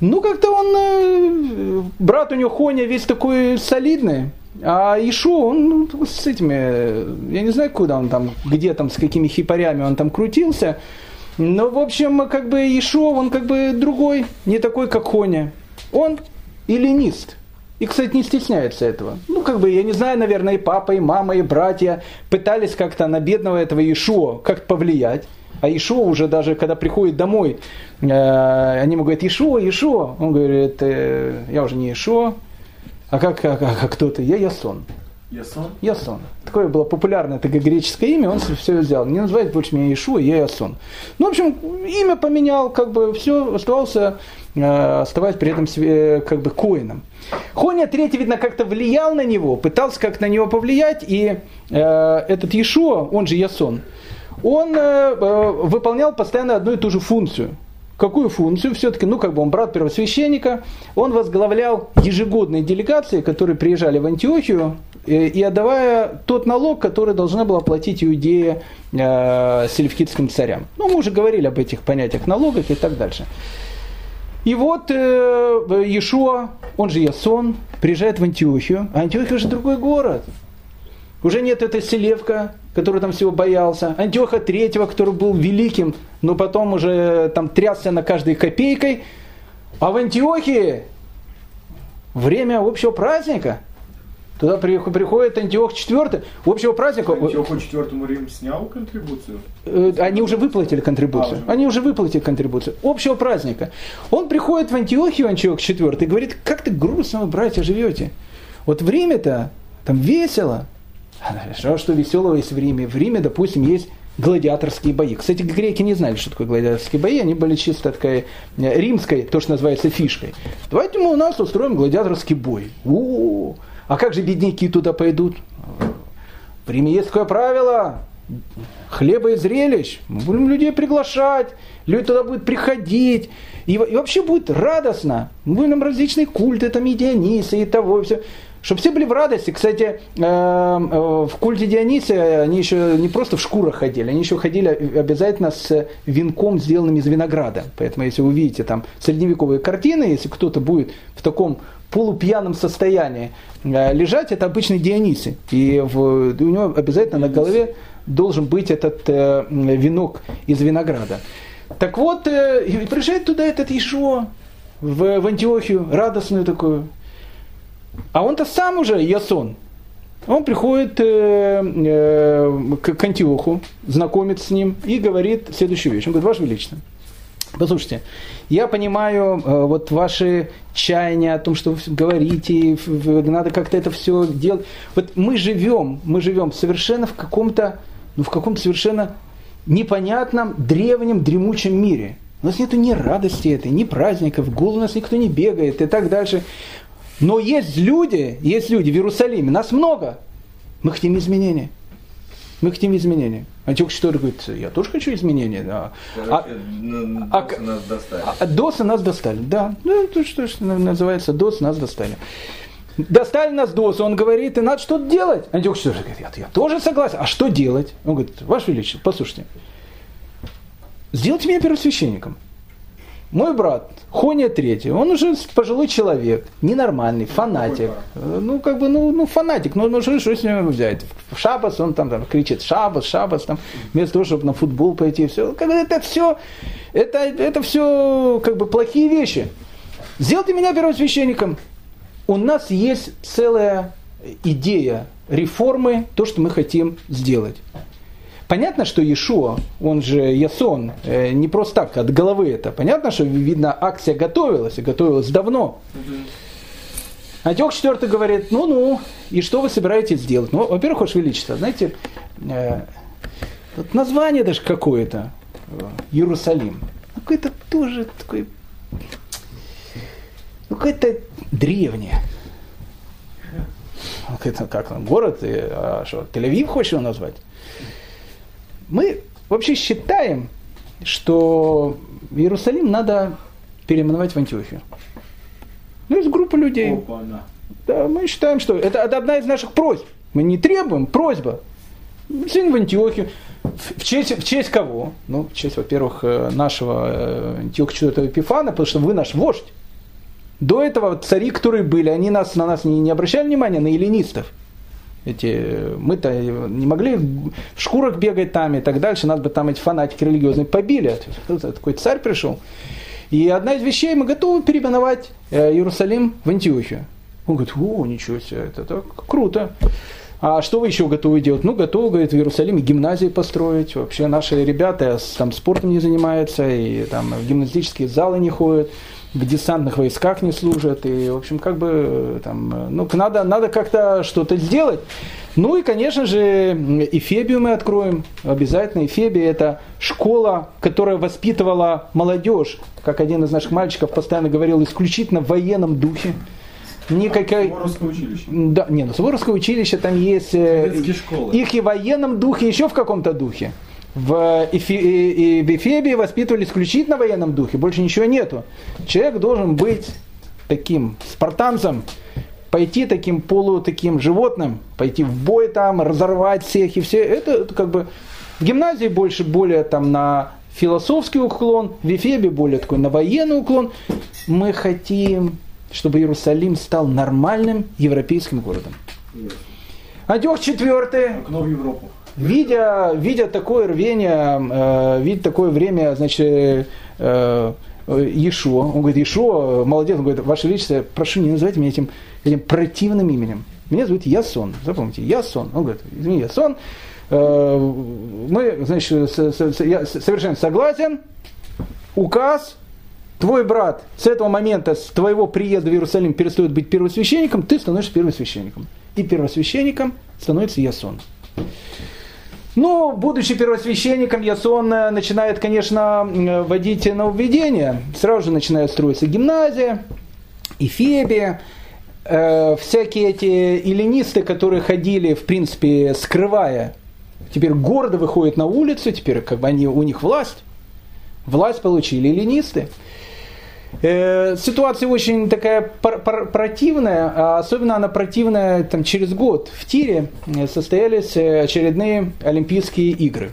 Ну, как-то он, э, брат у него Хоня весь такой солидный, а Ишо, он ну, с этими, э, я не знаю, куда он там, где там, с какими хипарями он там крутился. Но, в общем, как бы Ишо, он как бы другой, не такой, как Хоня. Он эллинист. И, кстати, не стесняется этого. Ну, как бы, я не знаю, наверное, и папа, и мама, и братья пытались как-то на бедного этого Ишуа как-то повлиять. А Ишуа уже даже, когда приходит домой, э, они ему говорят, Ишуа, Ишуа. Он говорит, э, я уже не Ишуа, а как, как, как кто ты? Я Ясон. Ясон? Ясон. Такое было популярное такое греческое имя, он все взял. Не называет больше меня Ишуа, я Ясон. Ну, в общем, имя поменял, как бы все, оставался, оставаясь при этом себе, как бы коином. Хоня третий, видно, как-то влиял на него, пытался как-то на него повлиять, и э, этот Ишуа, он же Ясон, он э, э, выполнял постоянно одну и ту же функцию. Какую функцию? Все-таки, ну, как бы он брат первосвященника, он возглавлял ежегодные делегации, которые приезжали в Антиохию, э, и отдавая тот налог, который должна была платить Иудея э, селевкидским царям. Ну, мы уже говорили об этих понятиях налогах и так дальше. И вот э, Иешуа, он же Ясон, приезжает в Антиохию, а Антиохия уже другой город. Уже нет этой селевка, который там всего боялся, Антиоха третьего, который был великим, но потом уже там трясся на каждой копейкой. А в Антиохии время общего праздника. Туда приходит Антиох IV, общего праздника. Антиоху IV Рим снял контрибуцию? Э, они уже выплатили контрибуцию. А, Они уже выплатили контрибуцию. Общего праздника. Он приходит в Антиохию, Антиох IV, и говорит, как ты грустно, братья, живете. Вот в Риме-то там весело. Что, что веселого есть в Риме? В Риме, допустим, есть гладиаторские бои. Кстати, греки не знали, что такое гладиаторские бои, они были чисто такой э, римской, то, что называется фишкой. Давайте мы у нас устроим гладиаторский бой. У-у-у. А как же бедняки туда пойдут? В Риме есть такое правило, хлеба и зрелищ. Мы будем людей приглашать, люди туда будут приходить. И, и вообще будет радостно. Мы будем различные культы, там и Диониса, и того, и все. Чтобы все были в радости. Кстати, э, э, в культе Диониса они еще не просто в шкурах ходили, они еще ходили обязательно с венком, сделанным из винограда. Поэтому, если вы увидите там средневековые картины, если кто-то будет в таком полупьяном состоянии э, лежать, это обычный Дионисы. И в, у него обязательно на голове должен быть этот э, венок из винограда. Так вот, э, приезжает туда этот Ишо в, в Антиохию, радостную такую. А он-то сам уже Ясон. Он приходит э, э, к, к Антиоху, знакомится с ним и говорит следующую вещь. Он говорит, Ваше Величество, послушайте, я понимаю э, вот ваши чаяния о том, что вы говорите, надо как-то это все делать. Вот мы живем, мы живем совершенно в каком-то, ну в каком-то совершенно непонятном, древнем, дремучем мире. У нас нет ни радости этой, ни праздников, голову у нас никто не бегает и так дальше. Но есть люди, есть люди в Иерусалиме, нас много. Мы хотим изменения. Мы хотим изменения. IV говорит, я тоже хочу изменения. Да. Короче, а, а, досы нас достали. А, досы нас достали, да. Ну, это что, что называется, досы нас достали. Достали нас досы, он говорит, и надо что-то делать. IV говорит, я, я тоже согласен. А что делать? Он говорит, Ваше Величество, послушайте, сделайте меня первосвященником. Мой брат, Хоня Третий, он уже пожилой человек, ненормальный, фанатик. Ну, как бы, ну, ну фанатик, ну, ну что, что с него взять? В шабас он там, там кричит шабас, шабас, там, вместо того, чтобы на футбол пойти, все. Как бы это все, это, это все как бы плохие вещи. Сделайте меня первосвященником. У нас есть целая идея реформы, то, что мы хотим сделать. Понятно, что Иешуа, он же Ясон, э, не просто так, от головы это. Понятно, что, видно, акция готовилась, и готовилась давно. Антиох IV говорит, ну-ну, и что вы собираетесь сделать? Ну, во-первых, Ваше Величество, знаете, э, вот название даже какое-то, Иерусалим, какое-то тоже такое, ну, какое-то древнее. Это как город, а что, Тель-Авив хочешь его назвать? Мы вообще считаем, что Иерусалим надо переименовать в Антиохию. Ну, есть группа людей. Опа, да. да, мы считаем, что это, это одна из наших просьб. Мы не требуем, просьба. Сын в Антиохию. В честь, в честь кого? Ну, в честь, во-первых, э, нашего э, Антиоха IV Эпифана, потому что вы наш вождь. До этого цари, которые были, они нас, на нас не, не обращали внимания, на эллинистов. Эти, мы-то не могли в шкурах бегать там и так дальше, нас бы там эти фанатики религиозные побили. Такой царь пришел. И одна из вещей, мы готовы переименовать э, Иерусалим в Антиохию. Он говорит, о, ничего себе, это так круто. А что вы еще готовы делать? Ну, готовы, говорит, в Иерусалиме гимназии построить. Вообще наши ребята там спортом не занимаются, и там в гимнастические залы не ходят в десантных войсках не служат, и, в общем, как бы, там, ну, надо, надо как-то что-то сделать. Ну и, конечно же, Эфебию мы откроем, обязательно. Эфебия – это школа, которая воспитывала молодежь, как один из наших мальчиков постоянно говорил, исключительно в военном духе. Никакой... Суворовское училище. Да, не, ну Суворовское училище там есть... Э, их и в военном духе, еще в каком-то духе в, Эфи, в Эфебии воспитывали исключительно в военном духе, больше ничего нету. Человек должен быть таким спартанцем, пойти таким полу таким животным, пойти в бой там, разорвать всех и все. Это, как бы в гимназии больше более там на философский уклон, в Эфебе более такой на военный уклон. Мы хотим, чтобы Иерусалим стал нормальным европейским городом. Антиох четвертый. Окно в Европу. Видя, видя такое рвение, э, видя такое время, значит, э, Иешуа, он говорит, Иешуа, молодец, он говорит, Ваше Величество, прошу, не называйте меня этим, этим противным именем. Меня зовут Ясон, запомните, Ясон. Он говорит, извини, Ясон, э, мы, значит, с, с, я совершенно согласен, указ, твой брат с этого момента, с твоего приезда в Иерусалим перестает быть первосвященником, ты становишься первосвященником. И первосвященником становится Ясон. Ну, будучи первосвященником, Ясон э, начинает, конечно, вводить нововведения. Сразу же начинает строиться гимназия, Эфебия, э, всякие эти эллинисты, которые ходили, в принципе, скрывая, теперь гордо выходят на улицу, теперь как бы они, у них власть. Власть получили эллинисты. Э, ситуация очень такая противная, а особенно она противная там, через год. В Тире э, состоялись э, очередные Олимпийские игры.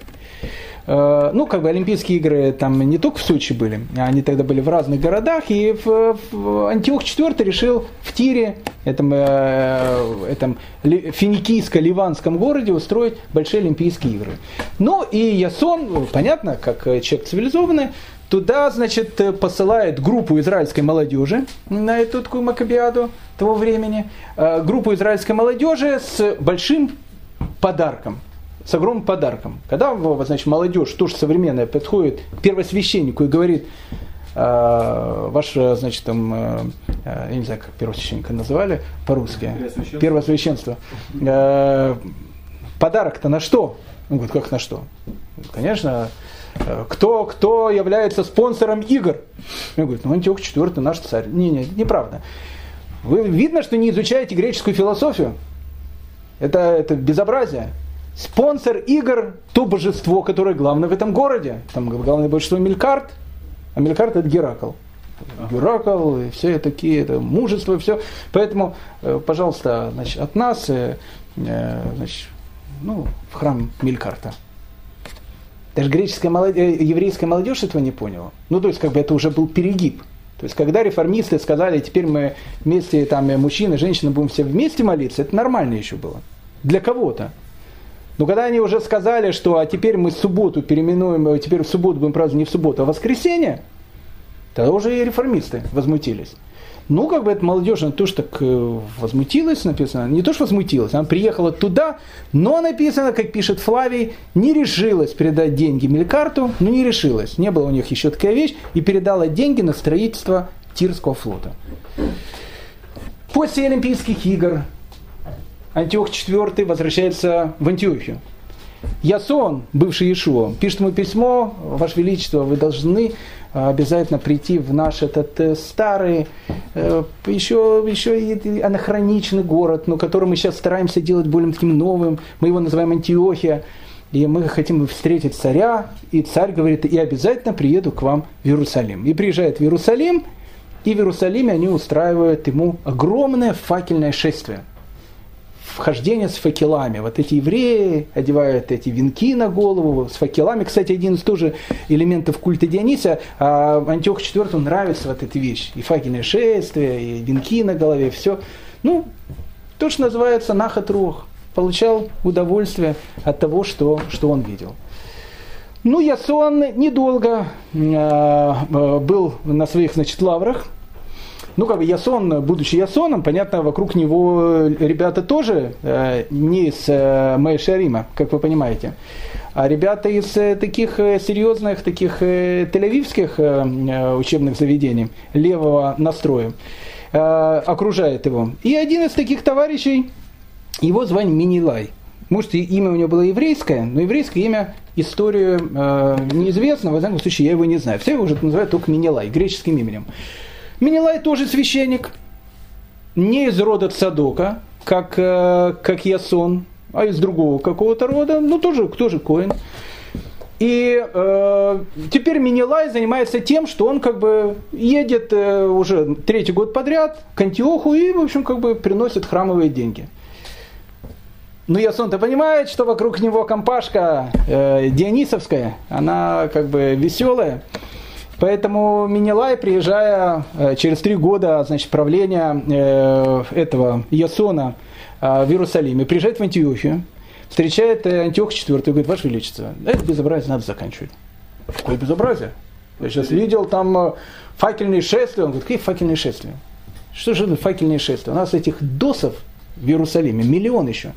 Ну, как бы Олимпийские игры там не только в Сочи были, они тогда были в разных городах, и в, в Антиох IV решил в Тире, этом, этом финикийско-ливанском городе, устроить большие Олимпийские игры. Ну, и Ясон, понятно, как человек цивилизованный, Туда, значит, э, посылает группу израильской молодежи на эту такую макабиаду того времени, э, группу израильской молодежи с большим подарком, с огромным подарком. Когда, значит, молодежь, тоже современная, подходит к первосвященнику и говорит, «А, ваш, значит, там, я не знаю, как первосвященника называли по-русски, первосвященство, подарок-то на что? Он говорит, как на что? Конечно, Э, кто, кто является спонсором игр? Я говорю, ну Антиох IV наш царь. Не, не, неправда. Вы видно, что не изучаете греческую философию. Это, это безобразие. Спонсор игр – то божество, которое главное в этом городе. Там главное божество Мелькарт, а Мелькарт – это Геракл. Геракл, и все такие, это мужество, все. Поэтому, э, пожалуйста, значит, от нас э, значит, ну, в храм Мелькарта. Даже греческая молодежь, еврейская молодежь этого не поняла. Ну, то есть, как бы это уже был перегиб. То есть, когда реформисты сказали, теперь мы вместе, там, мужчины, женщины будем все вместе молиться, это нормально еще было. Для кого-то. Но когда они уже сказали, что а теперь мы субботу переименуем, теперь в субботу будем праздновать не в субботу, а в воскресенье, тогда уже и реформисты возмутились. Ну, как бы эта молодежь, она тоже так э, возмутилась, написано. Не то, что возмутилась, она приехала туда, но написано, как пишет Флавий, не решилась передать деньги Мелькарту, ну не решилась. Не было у них еще такая вещь, и передала деньги на строительство Тирского флота. После Олимпийских игр Антиох IV возвращается в Антиохию. Ясон, бывший Иешуа, пишет ему письмо, Ваше Величество, вы должны обязательно прийти в наш этот э, старый, э, еще, еще и анахроничный город, но который мы сейчас стараемся делать более таким новым. Мы его называем Антиохия. И мы хотим встретить царя, и царь говорит, и обязательно приеду к вам в Иерусалим. И приезжает в Иерусалим, и в Иерусалиме они устраивают ему огромное факельное шествие – вхождение с факелами. Вот эти евреи одевают эти венки на голову с факелами. Кстати, один из тоже элементов культа Дионисия. А Антиох IV нравится вот эта вещь. И факельное шествие, и венки на голове, все. Ну, то, что называется нахат рух. Получал удовольствие от того, что, что он видел. Ну, Ясон недолго э, был на своих значит, лаврах, ну, как бы Ясон, будучи Ясоном, понятно, вокруг него ребята тоже э, не из э, Мэйшарима, как вы понимаете, а ребята из э, таких э, серьезных, таких э, тель-авивских э, э, учебных заведений, левого настроя, э, окружает его. И один из таких товарищей, его звали Минилай. Может, имя у него было еврейское, но еврейское имя историю э, неизвестно, во всяком случае, я его не знаю. Все его уже называют только Минилай, греческим именем. Минилай тоже священник, не из рода Цадока, как, э, как Ясон, а из другого какого-то рода, ну тоже, тоже Коин. И э, теперь Минилай занимается тем, что он как бы едет э, уже третий год подряд к Антиоху и, в общем, как бы приносит храмовые деньги. Но Ясон-то понимает, что вокруг него компашка э, Дионисовская, она как бы веселая. Поэтому Минилай, приезжая э, через три года значит, правления э, этого Ясона э, в Иерусалиме, приезжает в Антиохию, встречает Антиох IV и говорит, Ваше Величество, это безобразие надо заканчивать. Какое безобразие? Я сейчас видел там факельные шествия. Он говорит, какие факельные шествия? Что же это факельные шествия? У нас этих досов в Иерусалиме миллион еще.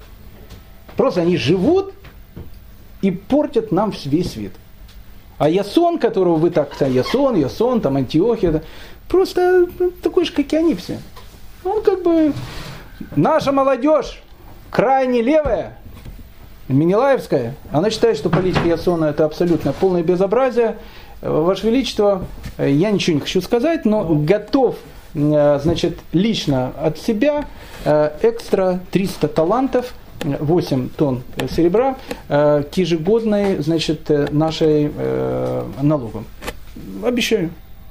Просто они живут и портят нам весь свет. А Ясон, которого вы так, Ясон, Ясон, там Антиохия, просто ну, такой же, как и они все. Он как бы, наша молодежь, крайне левая, Минилаевская, она считает, что политика Ясона это абсолютно полное безобразие. Ваше Величество, я ничего не хочу сказать, но готов, э, значит, лично от себя э, экстра 300 талантов 8 тонн серебра э, к ежегодной значит, нашей налогам. Обещаю.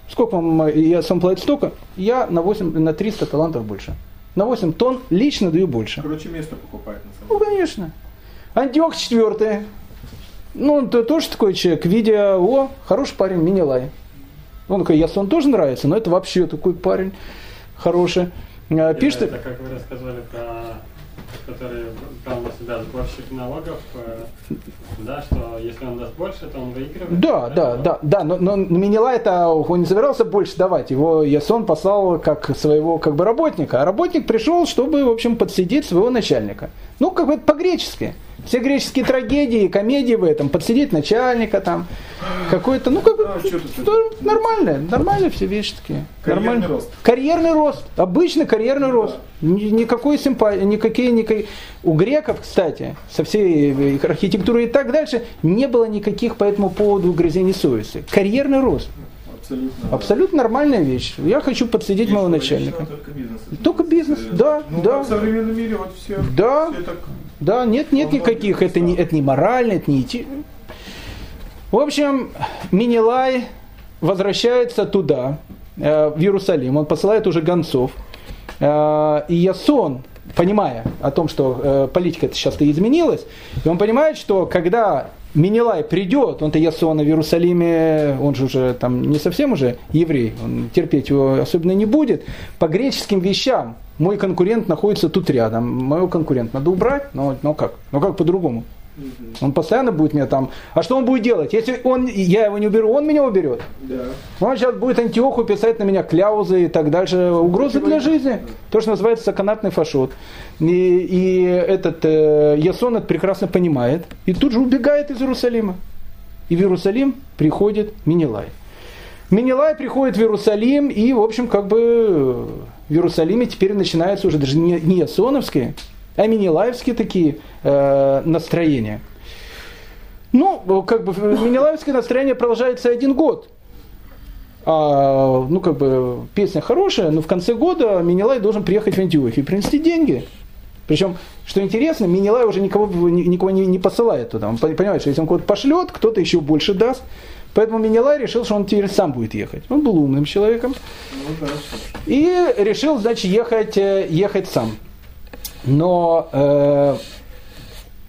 Сколько вам я сам платить столько? Я на, 8, на 300 талантов больше. На 8 тонн лично даю больше. Короче, место покупает на самом деле. Ну, конечно. Антиох четвертый. Ну, он тоже такой человек, видя, о, хороший парень, Минилай. Он такой, Ясон тоже нравится, но это вообще такой парень хороший. Пишет... Это, как вы рассказывали про который брал на себя сборщик налогов, э, да, что если он даст больше, то он выигрывает. Да, да, да, да, но, но Минила это он не собирался больше давать, его Ясон послал как своего как бы работника, а работник пришел, чтобы, в общем, подсидеть своего начальника. Ну, как бы по-гречески. Все греческие трагедии, комедии в этом, подсидеть начальника там, какой-то, ну как бы, а, ну, нормально, нормально все вещи такие. Карьерный нормально. рост. Карьерный рост, обычный карьерный ну, рост. Да. Никакой симпатии, никакие, никакие. У греков, кстати, со всей их архитектурой и так дальше, не было никаких по этому поводу угрызений совести. Карьерный рост. Абсолютно, Абсолютно нормальная вещь. Я хочу подсидеть моего начальника. Только бизнес. Только бизнес, да, ну, да. В современном мире вот все. Да, все так да, нет, нет никаких. Это не, это не морально, это не идти. В общем, Минилай возвращается туда, э, в Иерусалим. Он посылает уже гонцов. Э, и Ясон, понимая о том, что э, политика сейчас-то изменилась, и он понимает, что когда Минилай придет, он-то Ясона в Иерусалиме, он же уже там не совсем уже еврей, он терпеть его особенно не будет, по греческим вещам мой конкурент находится тут рядом, моего конкурента надо убрать, но, но как? Ну как по-другому? Он постоянно будет меня там. А что он будет делать? Если он, я его не уберу, он меня уберет. Да. Он сейчас будет Антиоху писать на меня кляузы и так дальше. Угрозы для жизни. То, что называется саканатный фашот. И, и этот э, Ясон это прекрасно понимает. И тут же убегает из Иерусалима. И в Иерусалим приходит Минилай. Минилай приходит в Иерусалим, и, в общем, как бы в Иерусалиме теперь начинаются уже даже не, не Ясоновские, а Минилаевские такие э, настроения. Ну, как бы Минилаевское настроение продолжается один год. А, ну, как бы, песня хорошая, но в конце года Минилай должен приехать в Антиохию и принести деньги. Причем, что интересно, Минилай уже никого, никого не, не посылает туда. Он понимает, что если он кого-то пошлет, кто-то еще больше даст. Поэтому Минилай решил, что он теперь сам будет ехать. Он был умным человеком. Ну, и решил, значит, ехать, э, ехать сам. Но э,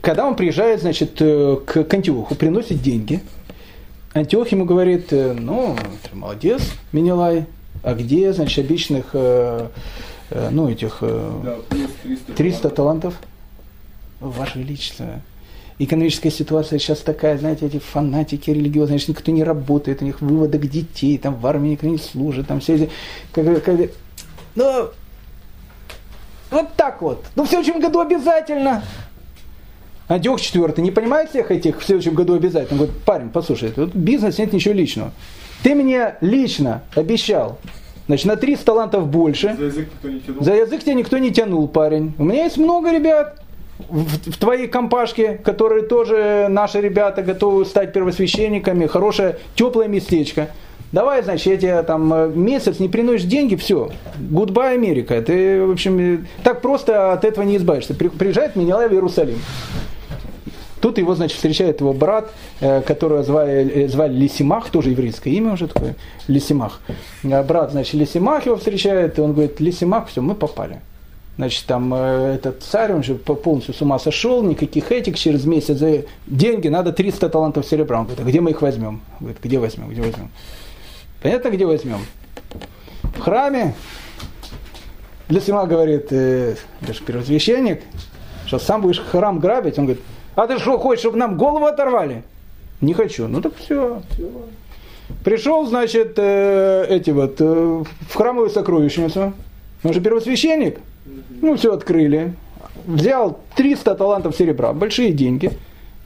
когда он приезжает, значит, э, к, к Антиоху, приносит деньги, Антиох ему говорит, э, ну, ты молодец, Минилай, а где, значит, обычных, э, э, ну, этих э, да, 300, 300 талантов? Ваше Величество, экономическая ситуация сейчас такая, знаете, эти фанатики религиозные, значит, никто не работает, у них выводок детей, там в армии никто не служит, там все эти... Как, как, ну, вот так вот. Ну, в следующем году обязательно. Антиох четвертый не понимает всех этих в следующем году обязательно. Он говорит, парень, послушай, тут бизнес нет ничего личного. Ты мне лично обещал, значит, на 300 талантов больше. За язык никто не тянул. За язык тебя никто не тянул, парень. У меня есть много ребят в, в твоей компашке, которые тоже наши ребята готовы стать первосвященниками. Хорошее, теплое местечко. Давай, значит, я тебе там э, месяц не приносишь деньги, все. Goodbye, Америка. Ты, в общем, э, так просто от этого не избавишься. Приезжает Менелай в Иерусалим. Тут его, значит, встречает его брат, э, которого звали, звали Лисимах, тоже еврейское имя уже такое, Лисимах. Брат, значит, Лисимах его встречает, и он говорит, Лисимах, все, мы попали. Значит, там этот царь, он же полностью с ума сошел, никаких этих, через месяц деньги, надо 300 талантов серебра. Он говорит, а где мы их возьмем? Говорит, где возьмем, где возьмем? Понятно, где возьмем? В храме. Лесима говорит, э, я же первосвященник, что сам будешь храм грабить. Он говорит, А ты что, хочешь, чтобы нам голову оторвали? Не хочу. Ну так все. Пришел, значит, э, эти вот, э, в храмовую сокровищницу. Он же первосвященник. Ну, все открыли. Взял 300 талантов серебра, большие деньги.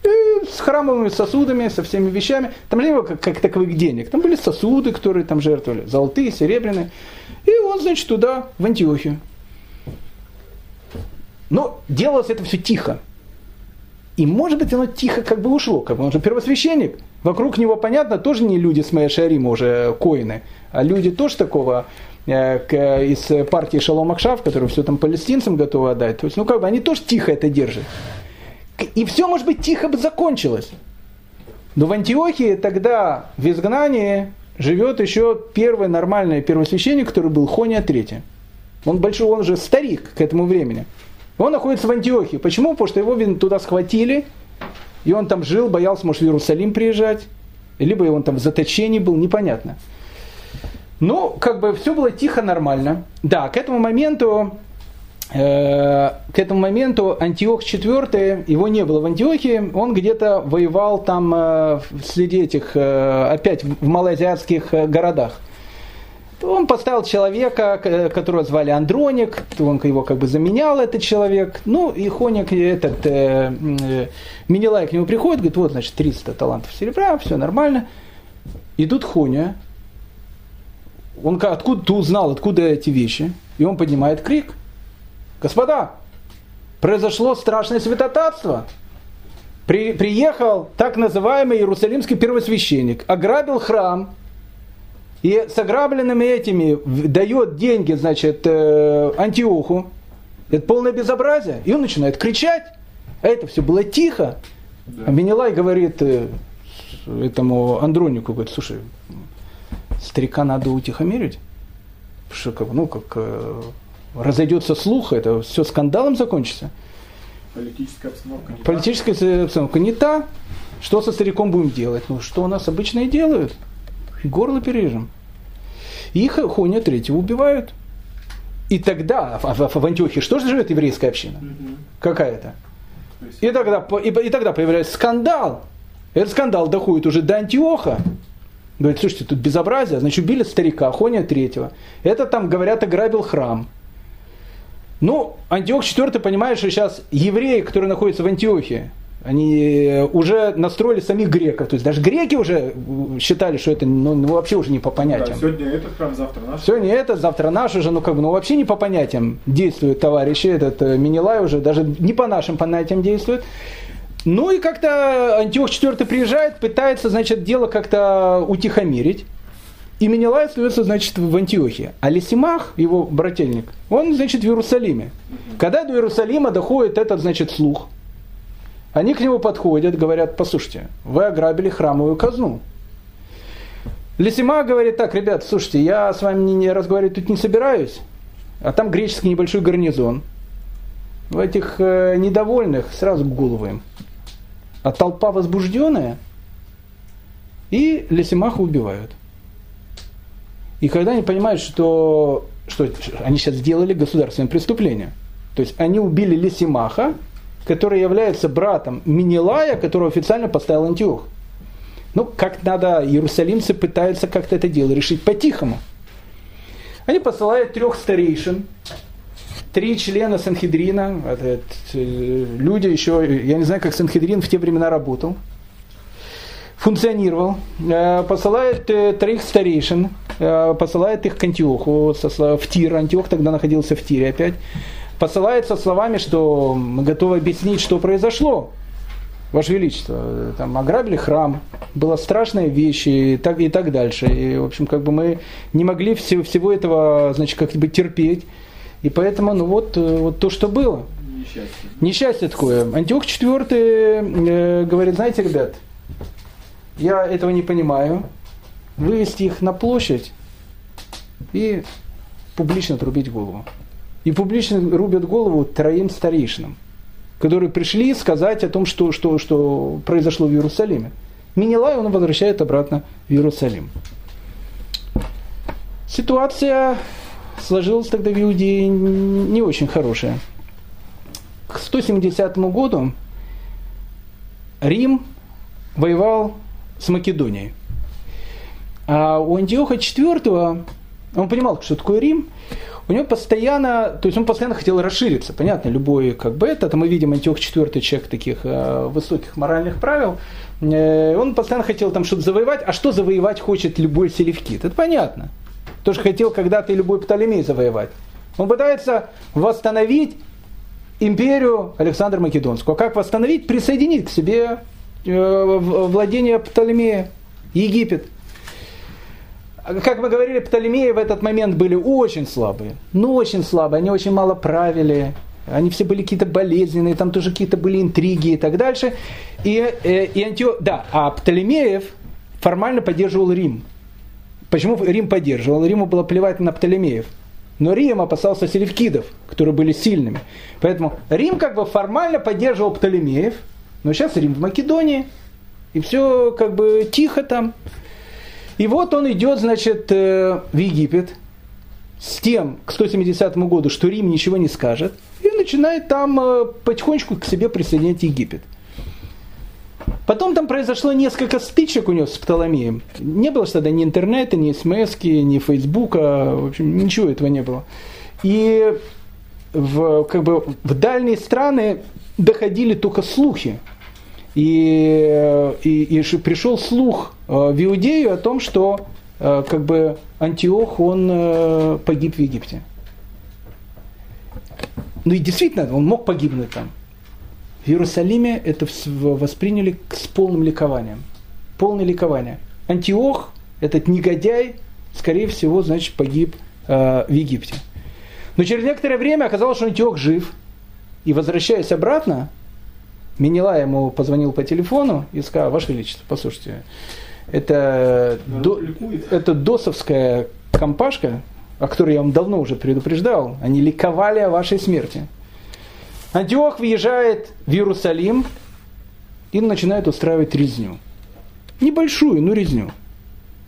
И с храмовыми сосудами, со всеми вещами. Там не было как, как таковых денег. Там были сосуды, которые там жертвовали. Золотые, серебряные. И он, значит, туда, в Антиохию. Но делалось это все тихо. И может быть оно тихо как бы ушло, как бы он же первосвященник. Вокруг него, понятно, тоже не люди с Шарима уже коины, а люди тоже такого э, из партии Шалом Акшав, которые все там палестинцам готовы отдать. То есть, ну как бы они тоже тихо это держат. И все, может быть, тихо бы закончилось. Но в Антиохии тогда в изгнании живет еще первый нормальный первосвященник, который был Хония III. Он большой, он же старик к этому времени. Он находится в Антиохии. Почему? Потому что его туда схватили, и он там жил, боялся, может, в Иерусалим приезжать, либо он там в заточении был, непонятно. Ну, как бы все было тихо, нормально. Да, к этому моменту, к этому моменту Антиох IV, его не было в Антиохии, он где-то воевал там э, среди этих, э, опять в малоазиатских э, городах он поставил человека, которого звали Андроник, он его как бы заменял, этот человек. Ну, и Хоник, этот, э, э, Минилай к нему приходит, говорит, вот, значит, 300 талантов серебра, все нормально. И тут Хоня, он откуда ты узнал, откуда эти вещи? И он поднимает крик. Господа, произошло страшное святотатство. При, приехал так называемый иерусалимский первосвященник, ограбил храм, и с ограбленными этими дает деньги, значит, э, Антиоху. Это полное безобразие. И он начинает кричать. А это все было тихо. Да. А Менелай говорит э, этому Андронику, говорит, слушай, старика надо утихомирить. Что, ну, как э, разойдется слух, это все скандалом закончится. Политическая обстановка не Политическая та. обстановка не та. Что со стариком будем делать? Ну, что у нас обычно и делают горло перережем. Их Хоня третьего убивают. И тогда в, в, Антиохии что же живет еврейская община? Угу. Какая-то. И тогда, и, и тогда появляется скандал. Этот скандал доходит уже до Антиоха. Говорит, слушайте, тут безобразие. Значит, убили старика, Хоня третьего. Это там, говорят, ограбил храм. Ну, Антиох IV понимает, что сейчас евреи, которые находятся в Антиохии, они уже настроили самих греков. То есть даже греки уже считали, что это ну, ну вообще уже не по понятиям. Да, сегодня этот храм, завтра наш. Сегодня это, завтра наш уже, ну как бы, ну вообще не по понятиям действуют товарищи. Этот э, Минилай уже даже не по нашим понятиям действует. Ну и как-то Антиох IV приезжает, пытается, значит, дело как-то утихомирить. И Менелай остается, значит, в Антиохии. А Лисимах, его брательник, он, значит, в Иерусалиме. Когда до Иерусалима доходит этот, значит, слух – они к нему подходят, говорят, послушайте, вы ограбили храмовую казну. Лисима говорит, так, ребят, слушайте, я с вами не, не разговаривать тут не собираюсь, а там греческий небольшой гарнизон. В этих э, недовольных сразу голову им. А толпа возбужденная, и Лисимаха убивают. И когда они понимают, что, что они сейчас сделали государственное преступление, то есть они убили Лисимаха, который является братом Минилая, которого официально поставил Антиох. Ну, как надо, иерусалимцы пытаются как-то это дело решить по-тихому. Они посылают трех старейшин, три члена Санхедрина, это, люди еще, я не знаю, как Санхедрин в те времена работал, функционировал, э, посылает э, троих старейшин, э, посылает их к Антиоху, в Тир, Антиох тогда находился в Тире опять, посылается словами, что мы готовы объяснить, что произошло. Ваше Величество, там ограбили храм, была страшная вещь и так, и так дальше. И, в общем, как бы мы не могли всего, всего этого, значит, как бы терпеть. И поэтому, ну вот, вот то, что было. Несчастье. Несчастье такое. Антиох IV э, говорит, знаете, ребят, я этого не понимаю. Вывести их на площадь и публично трубить голову и публично рубят голову троим старейшинам, которые пришли сказать о том, что, что, что произошло в Иерусалиме. Минилай он возвращает обратно в Иерусалим. Ситуация сложилась тогда в Иудее не очень хорошая. К 170 году Рим воевал с Македонией. А у Антиоха IV, он понимал, что такое Рим, у него постоянно, то есть он постоянно хотел расшириться. Понятно, любой как бы это, это мы видим Антиох IV человек таких э, высоких моральных правил, э, он постоянно хотел там что-то завоевать, а что завоевать хочет любой селевкит? Это понятно. Тоже хотел когда-то и любой Птолемей завоевать. Он пытается восстановить империю Александра Македонского. Как восстановить? Присоединить к себе э, владение Птолемея, Египет. Как мы говорили, Птолемеи в этот момент были очень слабые. Ну, очень слабые. Они очень мало правили. Они все были какие-то болезненные, там тоже какие-то были интриги и так дальше. И, э, и Антио... Да, а Птолемеев формально поддерживал Рим. Почему Рим поддерживал? Риму было плевать на Птолемеев. Но Рим опасался селевкидов, которые были сильными. Поэтому Рим как бы формально поддерживал Птолемеев, но сейчас Рим в Македонии, и все как бы тихо там. И вот он идет, значит, э, в Египет с тем, к 170 году, что Рим ничего не скажет, и начинает там э, потихонечку к себе присоединять Египет. Потом там произошло несколько стычек у него с Птоломеем. Не было тогда ни интернета, ни смс, ни фейсбука, в общем, ничего этого не было. И в, как бы, в дальние страны доходили только слухи. И, и, и пришел слух э, в Иудею о том, что э, как бы Антиох, он э, погиб в Египте. Ну и действительно, он мог погибнуть там. В Иерусалиме это восприняли с полным ликованием. Полное ликование. Антиох, этот негодяй, скорее всего, значит, погиб э, в Египте. Но через некоторое время оказалось, что Антиох жив. И возвращаясь обратно, Минила ему позвонил по телефону и сказал, Ваше Величество, послушайте, это, до, это досовская компашка, о которой я вам давно уже предупреждал, они ликовали о вашей смерти. Антиох въезжает в Иерусалим и начинает устраивать резню. Небольшую, но резню.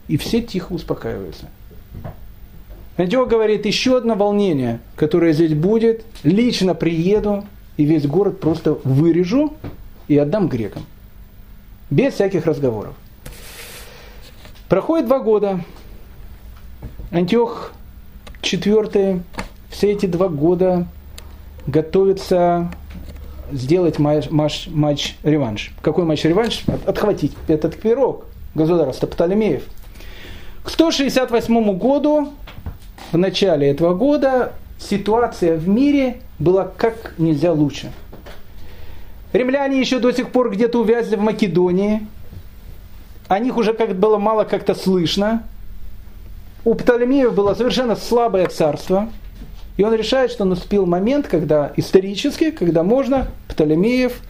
И все тихо успокаиваются. Антиох говорит, еще одно волнение, которое здесь будет, лично приеду и весь город просто вырежу и отдам грекам. Без всяких разговоров. Проходит два года. Антиох четвертый, все эти два года готовится сделать матч, матч. Какой матч реванш? Отхватить этот пирог государства Птолемеев. К 168 году, в начале этого года, ситуация в мире была как нельзя лучше. Римляне еще до сих пор где-то увязли в Македонии. О них уже как было мало как-то слышно. У Птолемеев было совершенно слабое царство – и он решает, что наступил момент, когда исторически, когда можно Птолемеев,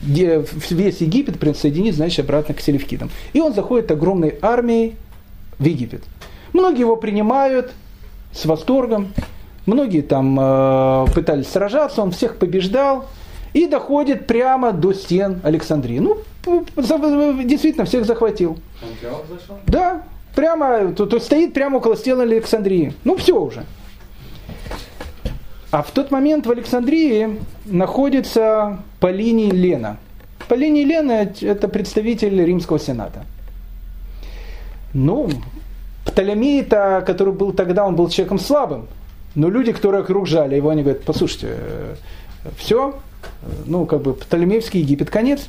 весь Египет присоединить, значит, обратно к селевкидам. И он заходит огромной армией в Египет. Многие его принимают с восторгом, многие там э, пытались сражаться, он всех побеждал и доходит прямо до стен Александрии. Ну, действительно, всех захватил. Да, прямо, то, то стоит прямо около стен Александрии. Ну, все уже. А в тот момент в Александрии находится по линии Лена. По линии Лена это представитель Римского Сената. Ну, Птолемей-то, который был тогда, он был человеком слабым. Но люди, которые окружали его, они говорят, послушайте, э, все, ну, как бы Птолемеевский Египет конец.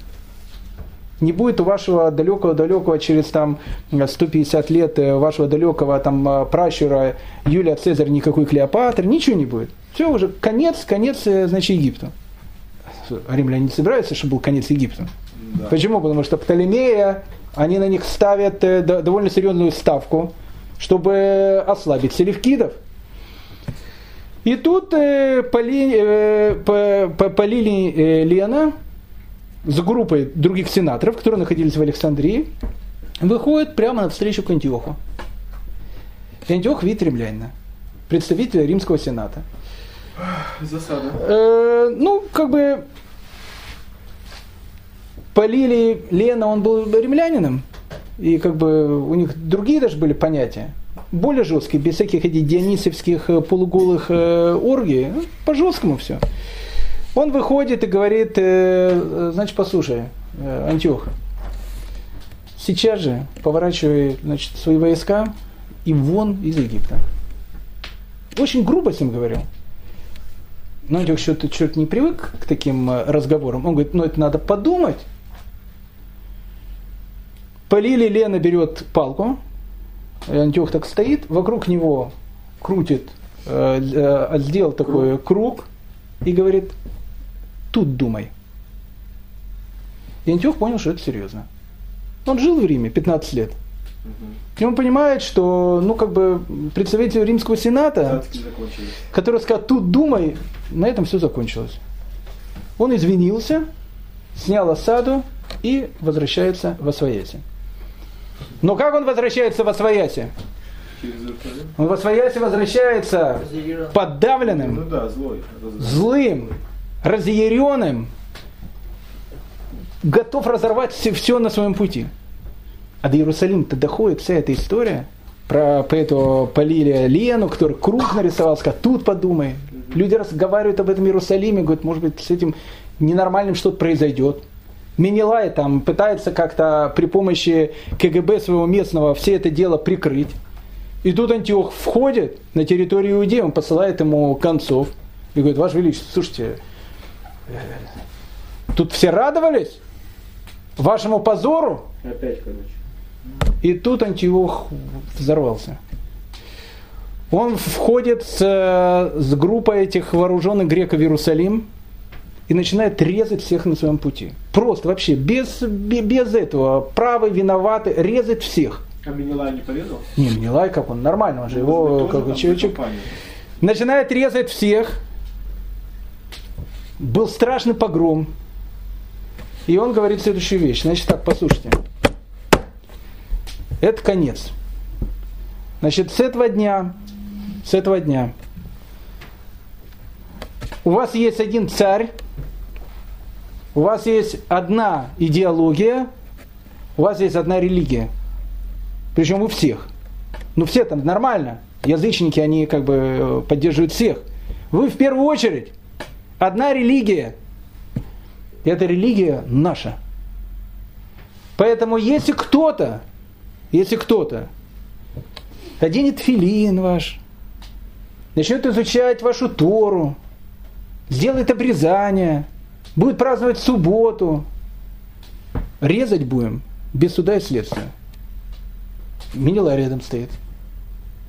Не будет у вашего далекого-далекого через там 150 лет э, вашего далекого там э, пращура Юлия Цезарь никакой Клеопатры, ничего не будет. Все, уже конец, конец, э, значит, Египту. А римляне не собираются, чтобы был конец Египту. Да. Почему? Потому что Птолемея, они на них ставят э, довольно серьезную ставку, чтобы ослабить селевкидов. И тут э, по, ли, э, по, по, по линии э, Лена с группой других сенаторов, которые находились в Александрии, выходит прямо навстречу к Антиоху. И Антиох видит римлянина, представителя римского сената. Засада. Э, ну, как бы полили Лена, он был римлянином, и как бы у них другие даже были понятия, более жесткие, без всяких этих дионисовских э, полуголых э, оргий, ну, по жесткому все. Он выходит и говорит, э, значит, послушай, Антиоха, сейчас же поворачивай значит, свои войска и вон из Египта. Очень грубо с ним говорил. Но Антиох что-то черт не привык к таким разговорам. Он говорит, ну это надо подумать. Полили, Лена берет палку, Антиох так стоит, вокруг него крутит, э, э, сделал такой круг и говорит, тут думай. И Антиох понял, что это серьезно. Он жил в Риме 15 лет. И он понимает, что, ну, как бы, представитель Римского Сената, который сказал, тут думай, на этом все закончилось. Он извинился, снял осаду и возвращается в Освояси. Но как он возвращается в Освояси? Он в Освояси возвращается подавленным, Ну да, злой. злым, разъяренным, готов разорвать все, все на своем пути. А до Иерусалима-то доходит вся эта история про, про эту Полилия Лену, который круг нарисовал, сказал, тут подумай. Люди разговаривают об этом Иерусалиме, говорят, может быть, с этим ненормальным что-то произойдет. Менелай там пытается как-то при помощи КГБ своего местного все это дело прикрыть. И тут Антиох входит на территорию Иудеи, он посылает ему концов и говорит, Ваше Величество, слушайте, э, тут все радовались вашему позору, Опять, короче. и тут Антиох взорвался. Он входит с, э, с группой этих вооруженных греков в Иерусалим и начинает резать всех на своем пути. Просто вообще, без, бе- без этого, правы, виноваты, резать всех. А Менелай не порезал? Не, не лай, как он, нормально, он же его, как бы, человечек, начинает резать всех. Был страшный погром. И он говорит следующую вещь. Значит так, послушайте. Это конец. Значит, с этого дня, с этого дня у вас есть один царь, у вас есть одна идеология, у вас есть одна религия. Причем у всех. Ну все там нормально. Язычники, они как бы э, поддерживают всех. Вы в первую очередь одна религия. И эта религия наша. Поэтому если кто-то, если кто-то оденет филин ваш, начнет изучать вашу Тору, сделает обрезание, будет праздновать субботу, резать будем без суда и следствия. Минила рядом стоит.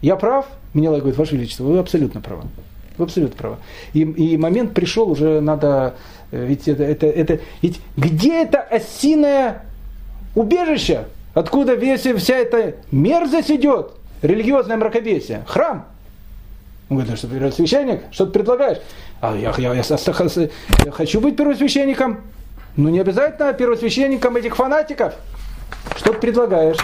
Я прав? Минила говорит, Ваше Величество, вы абсолютно правы. Вы абсолютно правы. И, и момент пришел, уже надо, э, ведь это, это, это, ведь где это осиное убежище? Откуда весь, вся эта мерзость идет? Религиозное мракобесие. Храм. Он говорит, «Ну что первосвященник, что ты предлагаешь? А я, я, я, я, я хочу быть первосвященником. Ну не обязательно первосвященником этих фанатиков. Что ты предлагаешь?